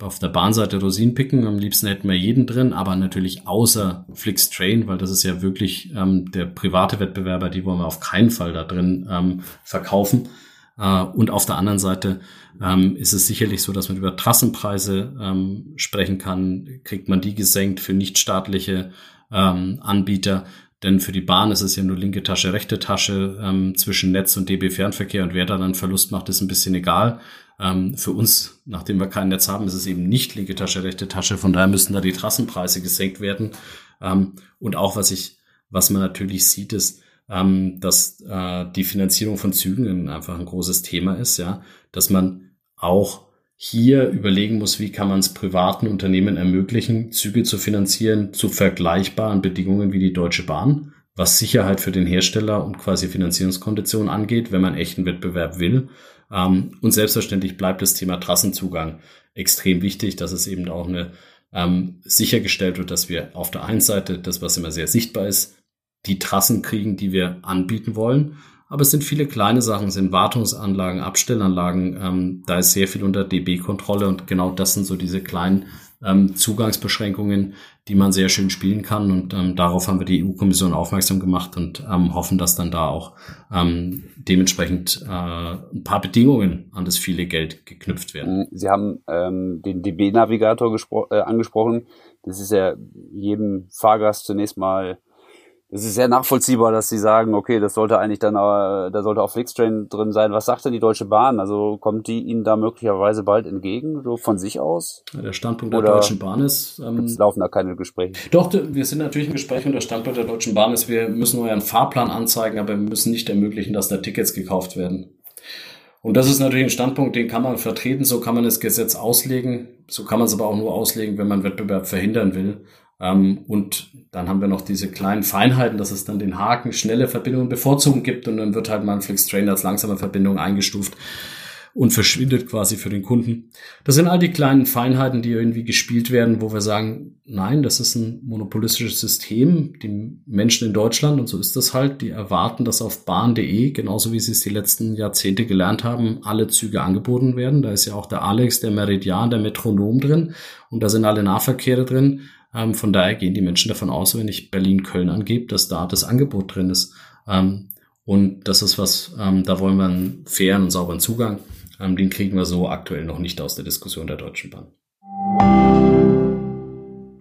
auf der Bahnseite Rosinen picken. Am liebsten hätten wir jeden drin, aber natürlich außer Flixtrain, weil das ist ja wirklich ähm, der private Wettbewerber, die wollen wir auf keinen Fall da drin ähm, verkaufen. Äh, und auf der anderen Seite ähm, ist es sicherlich so, dass man über Trassenpreise ähm, sprechen kann. Kriegt man die gesenkt für nichtstaatliche ähm, Anbieter? Denn für die Bahn ist es ja nur linke Tasche, rechte Tasche ähm, zwischen Netz und DB Fernverkehr und wer da dann Verlust macht, ist ein bisschen egal. Ähm, für uns, nachdem wir kein Netz haben, ist es eben nicht linke Tasche, rechte Tasche. Von daher müssen da die Trassenpreise gesenkt werden. Ähm, und auch was ich, was man natürlich sieht, ist, ähm, dass äh, die Finanzierung von Zügen einfach ein großes Thema ist, ja, dass man auch hier überlegen muss, wie kann man es privaten Unternehmen ermöglichen, Züge zu finanzieren zu vergleichbaren Bedingungen wie die Deutsche Bahn, was Sicherheit für den Hersteller und quasi Finanzierungskonditionen angeht, wenn man echten Wettbewerb will. Ähm, und selbstverständlich bleibt das Thema Trassenzugang extrem wichtig, dass es eben auch eine ähm, sichergestellt wird, dass wir auf der einen Seite das, was immer sehr sichtbar ist, die Trassen kriegen, die wir anbieten wollen. Aber es sind viele kleine Sachen, es sind Wartungsanlagen, Abstellanlagen. Ähm, da ist sehr viel unter DB-Kontrolle und genau das sind so diese kleinen ähm, Zugangsbeschränkungen, die man sehr schön spielen kann. Und ähm, darauf haben wir die EU-Kommission aufmerksam gemacht und ähm, hoffen, dass dann da auch ähm, dementsprechend äh, ein paar Bedingungen an das viele Geld geknüpft werden. Sie haben ähm, den DB-Navigator äh, angesprochen. Das ist ja jedem Fahrgast zunächst mal es ist sehr nachvollziehbar, dass sie sagen, okay, das sollte eigentlich dann, äh, da sollte auch Flixtrain drin sein. Was sagt denn die Deutsche Bahn? Also kommt die Ihnen da möglicherweise bald entgegen, so von sich aus? Der Standpunkt Oder der Deutschen Bahn ist, ähm, es laufen da keine Gespräche. Doch, wir sind natürlich im Gespräch und der Standpunkt der Deutschen Bahn ist, wir müssen euren Fahrplan anzeigen, aber wir müssen nicht ermöglichen, dass da Tickets gekauft werden. Und das ist natürlich ein Standpunkt, den kann man vertreten, so kann man das Gesetz auslegen, so kann man es aber auch nur auslegen, wenn man Wettbewerb verhindern will. Ähm, und dann haben wir noch diese kleinen Feinheiten, dass es dann den Haken schnelle Verbindungen bevorzugen gibt und dann wird halt mal ein Flixtrain als langsame Verbindung eingestuft und verschwindet quasi für den Kunden. Das sind all die kleinen Feinheiten, die irgendwie gespielt werden, wo wir sagen, nein, das ist ein monopolistisches System. Die Menschen in Deutschland, und so ist das halt, die erwarten, dass auf bahn.de, genauso wie sie es die letzten Jahrzehnte gelernt haben, alle Züge angeboten werden. Da ist ja auch der Alex, der Meridian, der Metronom drin und da sind alle Nahverkehre drin. Ähm, von daher gehen die Menschen davon aus, wenn ich Berlin-Köln angebe, dass da das Angebot drin ist. Ähm, und das ist was, ähm, da wollen wir einen fairen und sauberen Zugang. Ähm, den kriegen wir so aktuell noch nicht aus der Diskussion der Deutschen Bahn.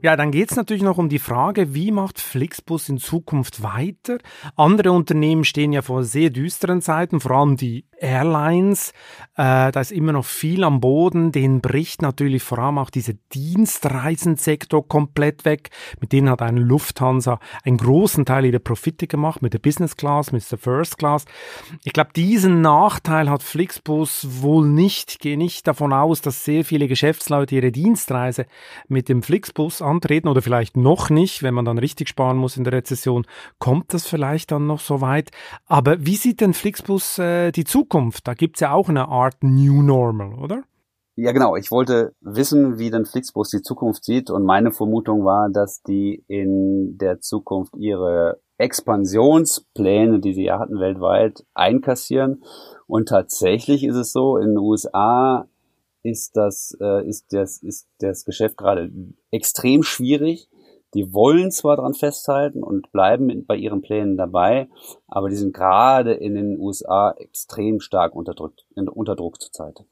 Ja, dann geht es natürlich noch um die Frage, wie macht Flixbus in Zukunft weiter? Andere Unternehmen stehen ja vor sehr düsteren Zeiten, vor allem die Airlines. Äh, da ist immer noch viel am Boden. Den bricht natürlich vor allem auch dieser Dienstreisensektor komplett weg. Mit denen hat eine Lufthansa einen großen Teil ihrer Profite gemacht, mit der Business Class, mit der First Class. Ich glaube, diesen Nachteil hat Flixbus wohl nicht. Ich gehe nicht davon aus, dass sehr viele Geschäftsleute ihre Dienstreise mit dem Flixbus antreten oder vielleicht noch nicht, wenn man dann richtig sparen muss in der Rezession, kommt das vielleicht dann noch so weit. Aber wie sieht denn Flixbus äh, die Zukunft? Da gibt's ja auch eine Art New Normal, oder? Ja, genau. Ich wollte wissen, wie denn Flixbus die Zukunft sieht und meine Vermutung war, dass die in der Zukunft ihre Expansionspläne, die sie ja hatten weltweit, einkassieren. Und tatsächlich ist es so, in den USA ist das, äh, ist das, ist das Geschäft gerade extrem schwierig. Die wollen zwar dran festhalten und bleiben bei ihren Plänen dabei, aber die sind gerade in den USA extrem stark unterdrückt, unter Druck zurzeit.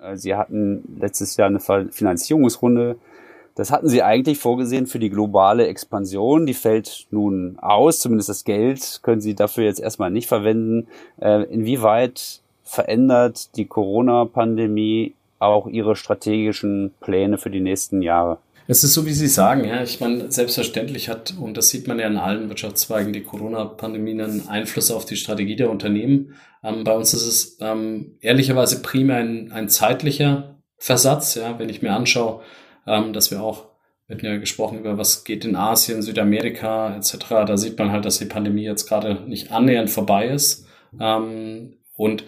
Äh, sie hatten letztes Jahr eine Finanzierungsrunde Das hatten Sie eigentlich vorgesehen für die globale Expansion. Die fällt nun aus. Zumindest das Geld können Sie dafür jetzt erstmal nicht verwenden. Äh, inwieweit verändert die Corona-Pandemie auch Ihre strategischen Pläne für die nächsten Jahre? Es ist so, wie Sie sagen, ja. Ich meine, selbstverständlich hat, und das sieht man ja in allen Wirtschaftszweigen, die Corona-Pandemie einen Einfluss auf die Strategie der Unternehmen. Ähm, bei uns ist es ähm, ehrlicherweise primär ein, ein zeitlicher Versatz, ja. Wenn ich mir anschaue, ähm, dass wir auch, wir hatten ja gesprochen über, was geht in Asien, Südamerika etc., da sieht man halt, dass die Pandemie jetzt gerade nicht annähernd vorbei ist. Ähm, und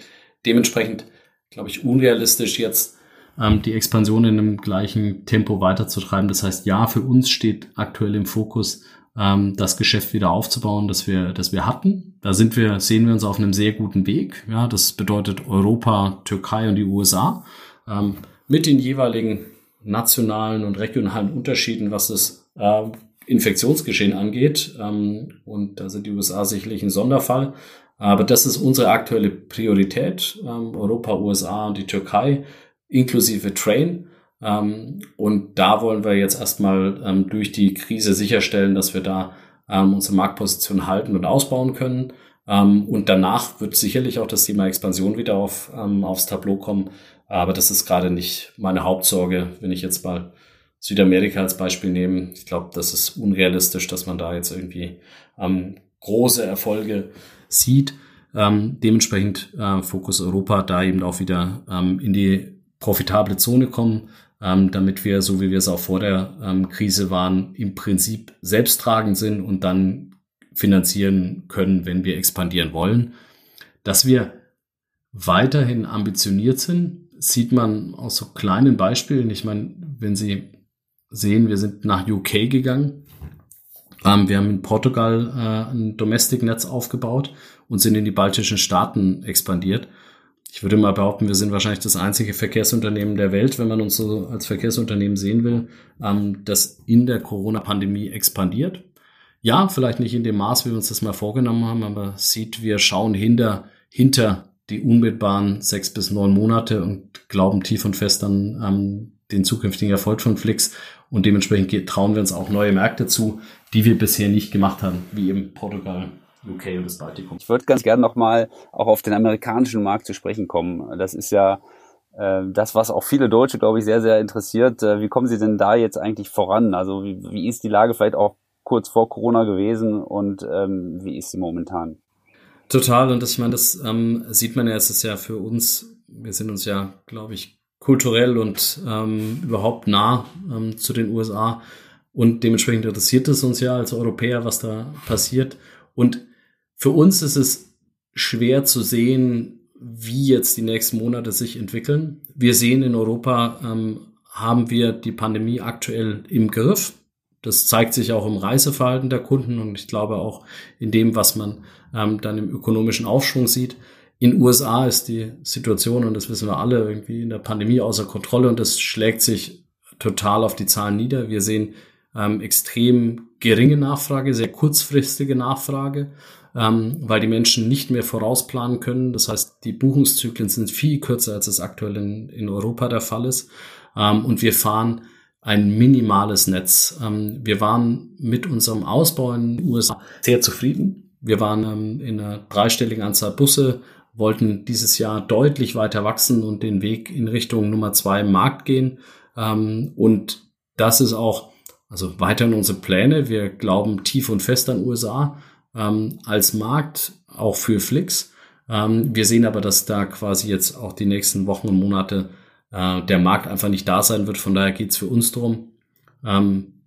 dementsprechend, glaube ich, unrealistisch jetzt ähm, die Expansion in einem gleichen Tempo weiterzutreiben. Das heißt, ja, für uns steht aktuell im Fokus, ähm, das Geschäft wieder aufzubauen, das wir, das wir hatten. Da sind wir, sehen wir uns auf einem sehr guten Weg. Ja, das bedeutet Europa, Türkei und die USA ähm, mit den jeweiligen nationalen und regionalen Unterschieden, was das äh, Infektionsgeschehen angeht. Ähm, und da sind die USA sicherlich ein Sonderfall. Aber das ist unsere aktuelle Priorität. Ähm, Europa, USA und die Türkei inklusive Train. Ähm, und da wollen wir jetzt erstmal ähm, durch die Krise sicherstellen, dass wir da ähm, unsere Marktposition halten und ausbauen können. Ähm, und danach wird sicherlich auch das Thema Expansion wieder auf, ähm, aufs Tableau kommen. Aber das ist gerade nicht meine Hauptsorge, wenn ich jetzt mal Südamerika als Beispiel nehme. Ich glaube, das ist unrealistisch, dass man da jetzt irgendwie große Erfolge sieht. Ähm, dementsprechend äh, Fokus Europa da eben auch wieder ähm, in die profitable Zone kommen, ähm, damit wir, so wie wir es auch vor der ähm, Krise waren, im Prinzip selbsttragend sind und dann finanzieren können, wenn wir expandieren wollen. Dass wir weiterhin ambitioniert sind, sieht man aus so kleinen Beispielen. Ich meine, wenn Sie sehen, wir sind nach UK gegangen. Ähm, wir haben in Portugal äh, ein Domestic-Netz aufgebaut und sind in die baltischen Staaten expandiert ich würde mal behaupten, wir sind wahrscheinlich das einzige Verkehrsunternehmen der Welt, wenn man uns so als Verkehrsunternehmen sehen will, ähm, das in der Corona-Pandemie expandiert. Ja, vielleicht nicht in dem Maß, wie wir uns das mal vorgenommen haben, aber sieht, wir schauen hinter, hinter die unmittelbaren sechs bis neun Monate und glauben tief und fest an ähm, den zukünftigen Erfolg von Flix. Und dementsprechend trauen wir uns auch neue Märkte zu, die wir bisher nicht gemacht haben, wie eben Portugal UK und das Baltikum. Ich würde ganz gerne nochmal auch auf den amerikanischen Markt zu sprechen kommen. Das ist ja äh, das, was auch viele Deutsche, glaube ich, sehr, sehr interessiert. Äh, wie kommen Sie denn da jetzt eigentlich voran? Also wie, wie ist die Lage vielleicht auch kurz vor Corona gewesen und ähm, wie ist sie momentan? Total. Und das, ich meine, das ähm, sieht man ja, es ist ja für uns, wir sind uns ja, glaube ich, kulturell und ähm, überhaupt nah ähm, zu den USA. Und dementsprechend interessiert es uns ja als Europäer, was da passiert. Und für uns ist es schwer zu sehen, wie jetzt die nächsten Monate sich entwickeln. Wir sehen in Europa, ähm, haben wir die Pandemie aktuell im Griff. Das zeigt sich auch im Reiseverhalten der Kunden und ich glaube auch in dem, was man ähm, dann im ökonomischen Aufschwung sieht. In USA ist die Situation, und das wissen wir alle, irgendwie in der Pandemie außer Kontrolle und das schlägt sich total auf die Zahlen nieder. Wir sehen ähm, extrem geringe Nachfrage, sehr kurzfristige Nachfrage ähm, weil die Menschen nicht mehr vorausplanen können. Das heißt, die Buchungszyklen sind viel kürzer, als es aktuell in, in Europa der Fall ist. Ähm, und wir fahren ein minimales Netz. Ähm, wir waren mit unserem Ausbau in den USA sehr zufrieden. Wir waren ähm, in einer dreistelligen Anzahl Busse, wollten dieses Jahr deutlich weiter wachsen und den Weg in Richtung Nummer zwei im Markt gehen. Ähm, und das ist auch also weiterhin unsere Pläne. Wir glauben tief und fest an USA ähm, als Markt, auch für Flix. Ähm, wir sehen aber, dass da quasi jetzt auch die nächsten Wochen und Monate äh, der Markt einfach nicht da sein wird. Von daher geht es für uns darum,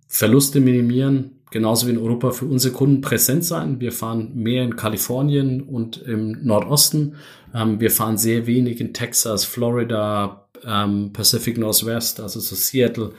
Verluste minimieren, genauso wie in Europa für unsere Kunden präsent sein. Wir fahren mehr in Kalifornien und im Nordosten. Ähm, wir fahren sehr wenig in Texas, Florida, ähm, Pacific Northwest, also so Seattle,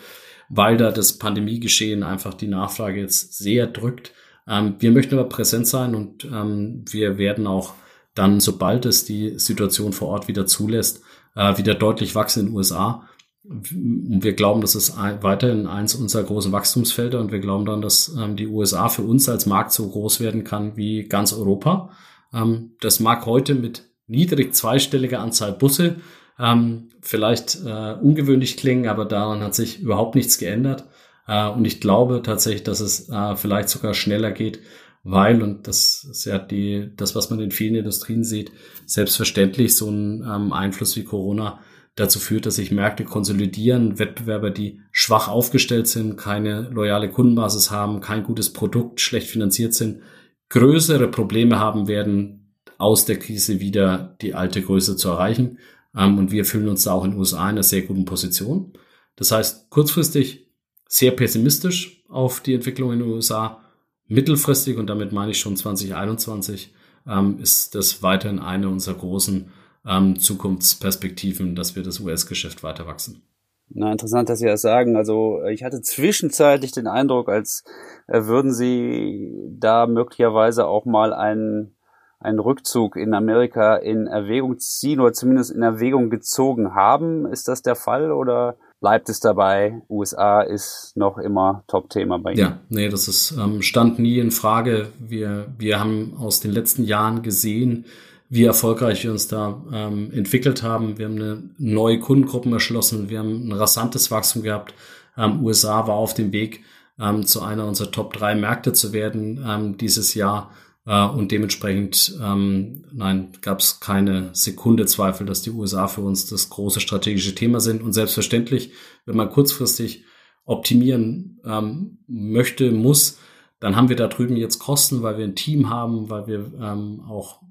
weil da das Pandemiegeschehen einfach die Nachfrage jetzt sehr drückt. Ähm, wir möchten aber präsent sein und ähm, wir werden auch dann, sobald es die Situation vor Ort wieder zulässt, äh, wieder deutlich wachsen in den USA. Und wir glauben, das ist weiterhin eins unserer großen Wachstumsfelder und wir glauben dann, dass ähm, die USA für uns als Markt so groß werden kann wie ganz Europa. Ähm, das mag heute mit niedrig zweistelliger Anzahl Busse ähm, vielleicht äh, ungewöhnlich klingen, aber daran hat sich überhaupt nichts geändert. Äh, und ich glaube tatsächlich, dass es äh, vielleicht sogar schneller geht, weil, und das ist ja die, das, was man in vielen Industrien sieht, selbstverständlich so ein ähm, Einfluss wie Corona dazu führt, dass sich Märkte konsolidieren, Wettbewerber, die schwach aufgestellt sind, keine loyale Kundenbasis haben, kein gutes Produkt, schlecht finanziert sind, größere Probleme haben werden, aus der Krise wieder die alte Größe zu erreichen. Ähm, und wir fühlen uns da auch in den USA in einer sehr guten Position. Das heißt, kurzfristig sehr pessimistisch auf die Entwicklung in den USA. Mittelfristig, und damit meine ich schon 2021, ähm, ist das weiterhin eine unserer großen ähm, Zukunftsperspektiven, dass wir das US-Geschäft weiter wachsen. Na, interessant, dass Sie das sagen. Also ich hatte zwischenzeitlich den Eindruck, als äh, würden Sie da möglicherweise auch mal einen, einen Rückzug in Amerika in Erwägung ziehen oder zumindest in Erwägung gezogen haben. Ist das der Fall oder bleibt es dabei? USA ist noch immer Top-Thema bei Ihnen. Ja, nee, das ist, ähm, stand nie in Frage. Wir, wir haben aus den letzten Jahren gesehen, wie erfolgreich wir uns da ähm, entwickelt haben. Wir haben eine neue Kundengruppen erschlossen. Wir haben ein rasantes Wachstum gehabt. Ähm, USA war auf dem Weg, ähm, zu einer unserer Top 3 Märkte zu werden ähm, dieses Jahr. Äh, und dementsprechend, ähm, nein, gab es keine Sekunde Zweifel, dass die USA für uns das große strategische Thema sind. Und selbstverständlich, wenn man kurzfristig optimieren ähm, möchte, muss, dann haben wir da drüben jetzt Kosten, weil wir ein Team haben, weil wir ähm, auch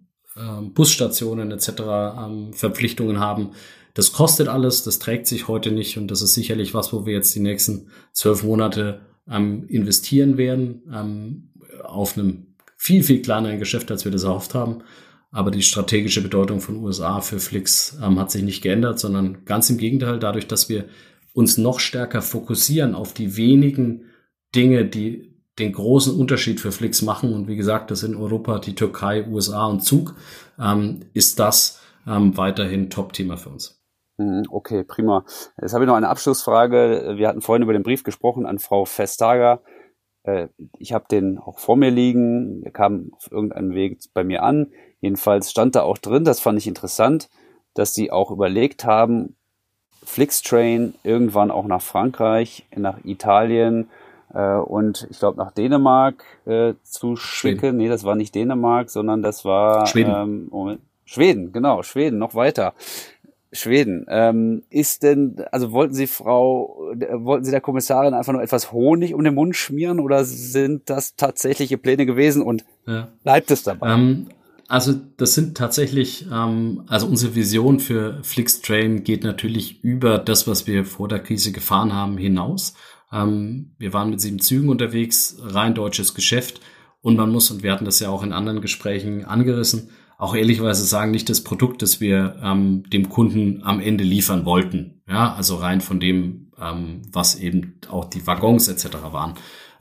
Busstationen etc. Ähm, Verpflichtungen haben. Das kostet alles, das trägt sich heute nicht und das ist sicherlich was, wo wir jetzt die nächsten zwölf Monate ähm, investieren werden, ähm, auf einem viel, viel kleineren Geschäft, als wir das erhofft haben. Aber die strategische Bedeutung von USA für Flix ähm, hat sich nicht geändert, sondern ganz im Gegenteil, dadurch, dass wir uns noch stärker fokussieren auf die wenigen Dinge, die den großen Unterschied für Flix machen. Und wie gesagt, das sind Europa, die Türkei, USA und Zug, ähm, ist das ähm, weiterhin Top-Thema für uns. Mhm, okay, prima. Jetzt habe ich noch eine Abschlussfrage. Wir hatten vorhin über den Brief gesprochen an Frau Vestager. Äh, ich habe den auch vor mir liegen. Der kam auf irgendeinem Weg bei mir an. Jedenfalls stand da auch drin, das fand ich interessant, dass sie auch überlegt haben, Flixtrain irgendwann auch nach Frankreich, nach Italien, äh, und ich glaube nach Dänemark äh, zu Schweden. schicken. Nee, das war nicht Dänemark, sondern das war Schweden. Ähm, Moment. Schweden, genau, Schweden, noch weiter. Schweden. Ähm, ist denn, also wollten Sie Frau, äh, wollten Sie der Kommissarin einfach nur etwas Honig um den Mund schmieren oder sind das tatsächliche Pläne gewesen und ja. bleibt es dabei? Ähm, also das sind tatsächlich, ähm, also unsere Vision für Flixtrain geht natürlich über das, was wir vor der Krise gefahren haben, hinaus. Ähm, wir waren mit sieben Zügen unterwegs, rein deutsches Geschäft. Und man muss, und wir hatten das ja auch in anderen Gesprächen angerissen, auch ehrlicherweise sagen, nicht das Produkt, das wir ähm, dem Kunden am Ende liefern wollten. Ja, also rein von dem, ähm, was eben auch die Waggons etc. waren.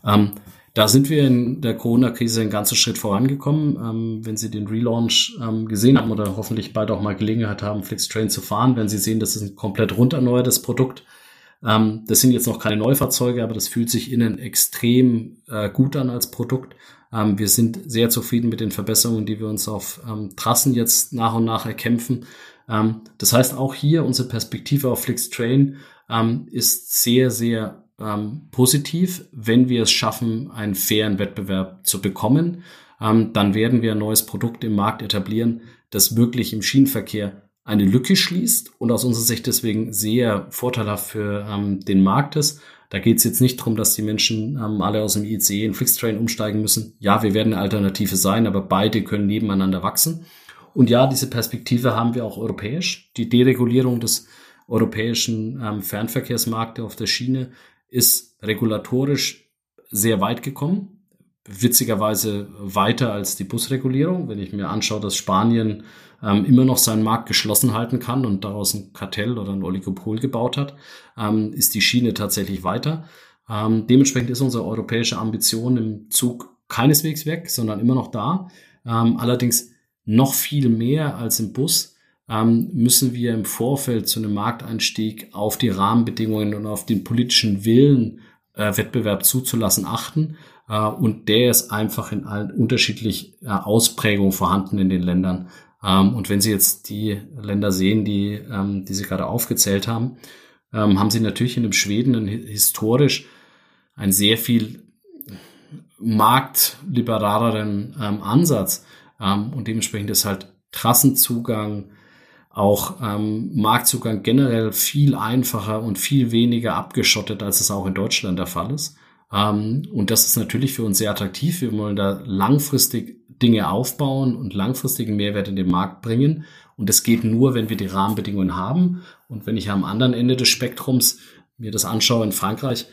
Ähm, da sind wir in der Corona-Krise einen ganzen Schritt vorangekommen. Ähm, wenn Sie den Relaunch ähm, gesehen haben oder hoffentlich bald auch mal Gelegenheit haben, Flixtrain zu fahren, wenn Sie sehen, das ist ein komplett runderneuertes Produkt, ähm, das sind jetzt noch keine Neufahrzeuge, aber das fühlt sich innen extrem äh, gut an als Produkt. Ähm, wir sind sehr zufrieden mit den Verbesserungen, die wir uns auf ähm, Trassen jetzt nach und nach erkämpfen. Ähm, das heißt, auch hier unsere Perspektive auf Flixtrain ähm, ist sehr, sehr ähm, positiv. Wenn wir es schaffen, einen fairen Wettbewerb zu bekommen, dann werden wir ein neues Produkt im Markt etablieren, das wirklich im Schienenverkehr eine Lücke schließt und aus unserer Sicht deswegen sehr vorteilhaft für ähm, den Markt ist. Da geht es jetzt nicht darum, dass die Menschen ähm, alle aus dem ICE in Flixtrain umsteigen müssen. Ja, wir werden eine Alternative sein, aber beide können nebeneinander wachsen. Und ja, diese Perspektive haben wir auch europäisch. Die Deregulierung des europäischen ähm, Fernverkehrsmarktes auf der Schiene ist regulatorisch sehr weit gekommen witzigerweise weiter als die Busregulierung. Wenn ich mir anschaue, dass Spanien ähm, immer noch seinen Markt geschlossen halten kann und daraus ein Kartell oder ein Oligopol gebaut hat, ähm, ist die Schiene tatsächlich weiter. Ähm, dementsprechend ist unsere europäische Ambition im Zug keineswegs weg, sondern immer noch da. Ähm, allerdings noch viel mehr als im Bus ähm, müssen wir im Vorfeld zu einem Markteinstieg auf die Rahmenbedingungen und auf den politischen Willen, äh, Wettbewerb zuzulassen, achten. Äh, und der ist einfach in allen unterschiedlichen äh, Ausprägungen vorhanden in den Ländern. Ähm, und wenn Sie jetzt die Länder sehen, die, ähm, die Sie gerade aufgezählt haben, ähm, haben Sie natürlich in dem Schweden historisch einen sehr viel marktliberaleren Ansatz und dementsprechend ist halt Trassenzugang, auch ähm, Marktzugang generell viel einfacher und viel weniger abgeschottet, als es auch in Deutschland der Fall ist. Ähm, und das ist natürlich für uns sehr attraktiv. Wir wollen da langfristig Dinge aufbauen und langfristigen Mehrwert in den Markt bringen. Und das geht nur, wenn wir die Rahmenbedingungen haben. Und wenn ich am anderen Ende des Spektrums mir das anschaue in Frankreich,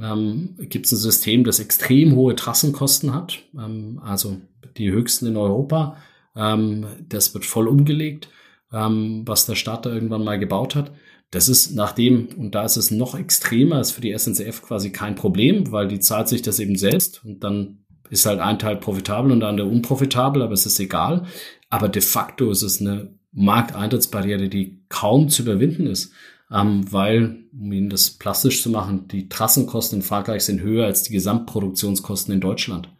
ähm, gibt es ein System, das extrem hohe Trassenkosten hat, ähm, also die höchsten in Europa. Ähm, das wird voll umgelegt, ähm, was der Staat da irgendwann mal gebaut hat. Das ist nachdem, und da ist es noch extremer, ist für die SNCF quasi kein Problem, weil die zahlt sich das eben selbst und dann ist halt ein Teil profitabel und der andere unprofitabel, aber es ist egal. Aber de facto ist es eine Markteintrittsbarriere, die kaum zu überwinden ist, ähm, weil, um Ihnen das plastisch zu machen, die Trassenkosten in Frankreich sind höher als die Gesamtproduktionskosten in Deutschland.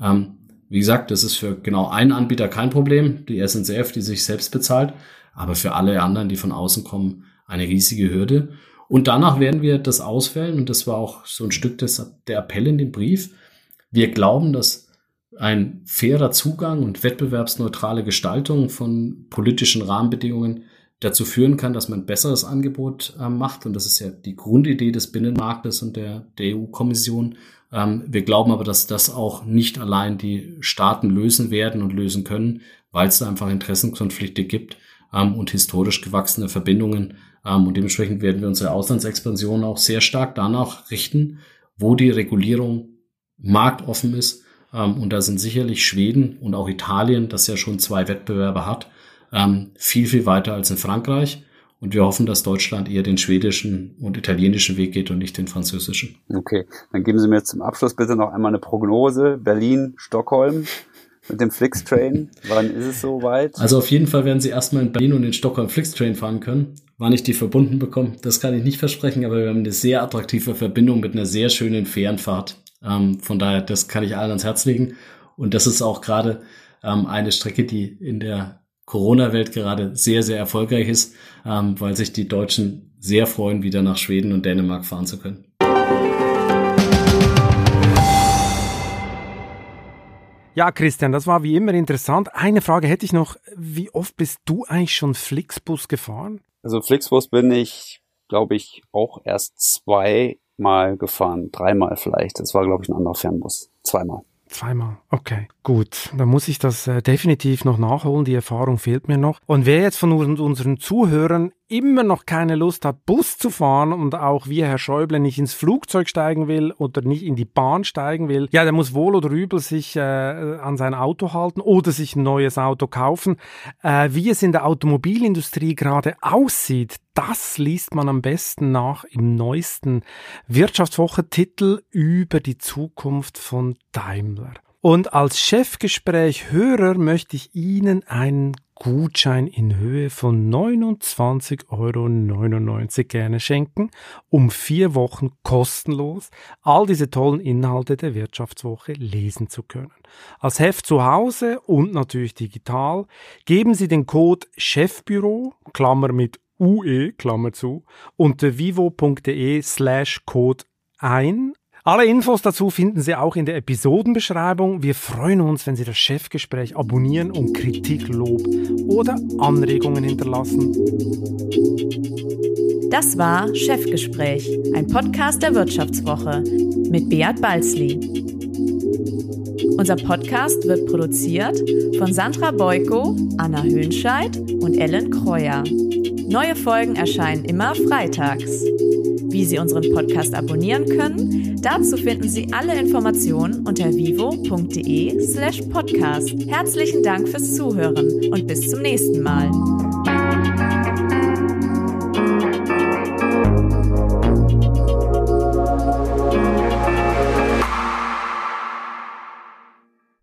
Ähm, wie gesagt, das ist für genau einen Anbieter kein Problem, die SNCF, die sich selbst bezahlt, aber für alle anderen, die von außen kommen, eine riesige Hürde. Und danach werden wir das auswählen, und das war auch so ein Stück des, der Appell in dem Brief. Wir glauben, dass ein fairer Zugang und wettbewerbsneutrale Gestaltung von politischen Rahmenbedingungen dazu führen kann, dass man ein besseres Angebot äh, macht. Und das ist ja die Grundidee des Binnenmarktes und der, der EU-Kommission. Ähm, wir glauben aber, dass das auch nicht allein die Staaten lösen werden und lösen können, weil es da einfach Interessenkonflikte gibt ähm, und historisch gewachsene Verbindungen. Ähm, und dementsprechend werden wir unsere Auslandsexpansion auch sehr stark danach richten, wo die Regulierung marktoffen ist. Ähm, und da sind sicherlich Schweden und auch Italien, das ja schon zwei Wettbewerber hat, ähm, viel, viel weiter als in Frankreich. Und wir hoffen, dass Deutschland eher den schwedischen und italienischen Weg geht und nicht den französischen. Okay, dann geben Sie mir zum Abschluss bitte noch einmal eine Prognose. Berlin, Stockholm mit dem Flixtrain. Wann ist es soweit? Also auf jeden Fall werden Sie erstmal in Berlin und in Stockholm Flixtrain fahren können. Wann ich die verbunden bekomme, das kann ich nicht versprechen, aber wir haben eine sehr attraktive Verbindung mit einer sehr schönen Fährenfahrt. Ähm, von daher, das kann ich allen ans Herz legen. Und das ist auch gerade ähm, eine Strecke, die in der Corona-Welt gerade sehr, sehr erfolgreich ist, ähm, weil sich die Deutschen sehr freuen, wieder nach Schweden und Dänemark fahren zu können. Ja, Christian, das war wie immer interessant. Eine Frage hätte ich noch. Wie oft bist du eigentlich schon Flixbus gefahren? Also Flixbus bin ich, glaube ich, auch erst zweimal gefahren. Dreimal vielleicht. Das war, glaube ich, ein anderer Fernbus. Zweimal. Zweimal. Okay, gut. Dann muss ich das äh, definitiv noch nachholen. Die Erfahrung fehlt mir noch. Und wer jetzt von unseren Zuhörern immer noch keine Lust hat, Bus zu fahren und auch wie Herr Schäuble nicht ins Flugzeug steigen will oder nicht in die Bahn steigen will, ja, der muss wohl oder übel sich äh, an sein Auto halten oder sich ein neues Auto kaufen. Äh, wie es in der Automobilindustrie gerade aussieht, das liest man am besten nach im neuesten Wirtschaftswoche-Titel über die Zukunft von Daimler. Und als Chefgespräch-Hörer möchte ich Ihnen einen Gutschein in Höhe von 29,99 Euro gerne schenken, um vier Wochen kostenlos all diese tollen Inhalte der Wirtschaftswoche lesen zu können. Als Heft zu Hause und natürlich digital geben Sie den Code Chefbüro, Klammer mit UE, Klammer zu, unter vivo.de slash Code ein alle Infos dazu finden Sie auch in der Episodenbeschreibung. Wir freuen uns, wenn Sie das Chefgespräch abonnieren und Kritik, Lob oder Anregungen hinterlassen. Das war Chefgespräch, ein Podcast der Wirtschaftswoche mit Beat Balzli. Unser Podcast wird produziert von Sandra Beuko, Anna Höhnscheid und Ellen Kreuer. Neue Folgen erscheinen immer freitags. Wie Sie unseren Podcast abonnieren können, dazu finden Sie alle Informationen unter vivo.de slash podcast. Herzlichen Dank fürs Zuhören und bis zum nächsten Mal.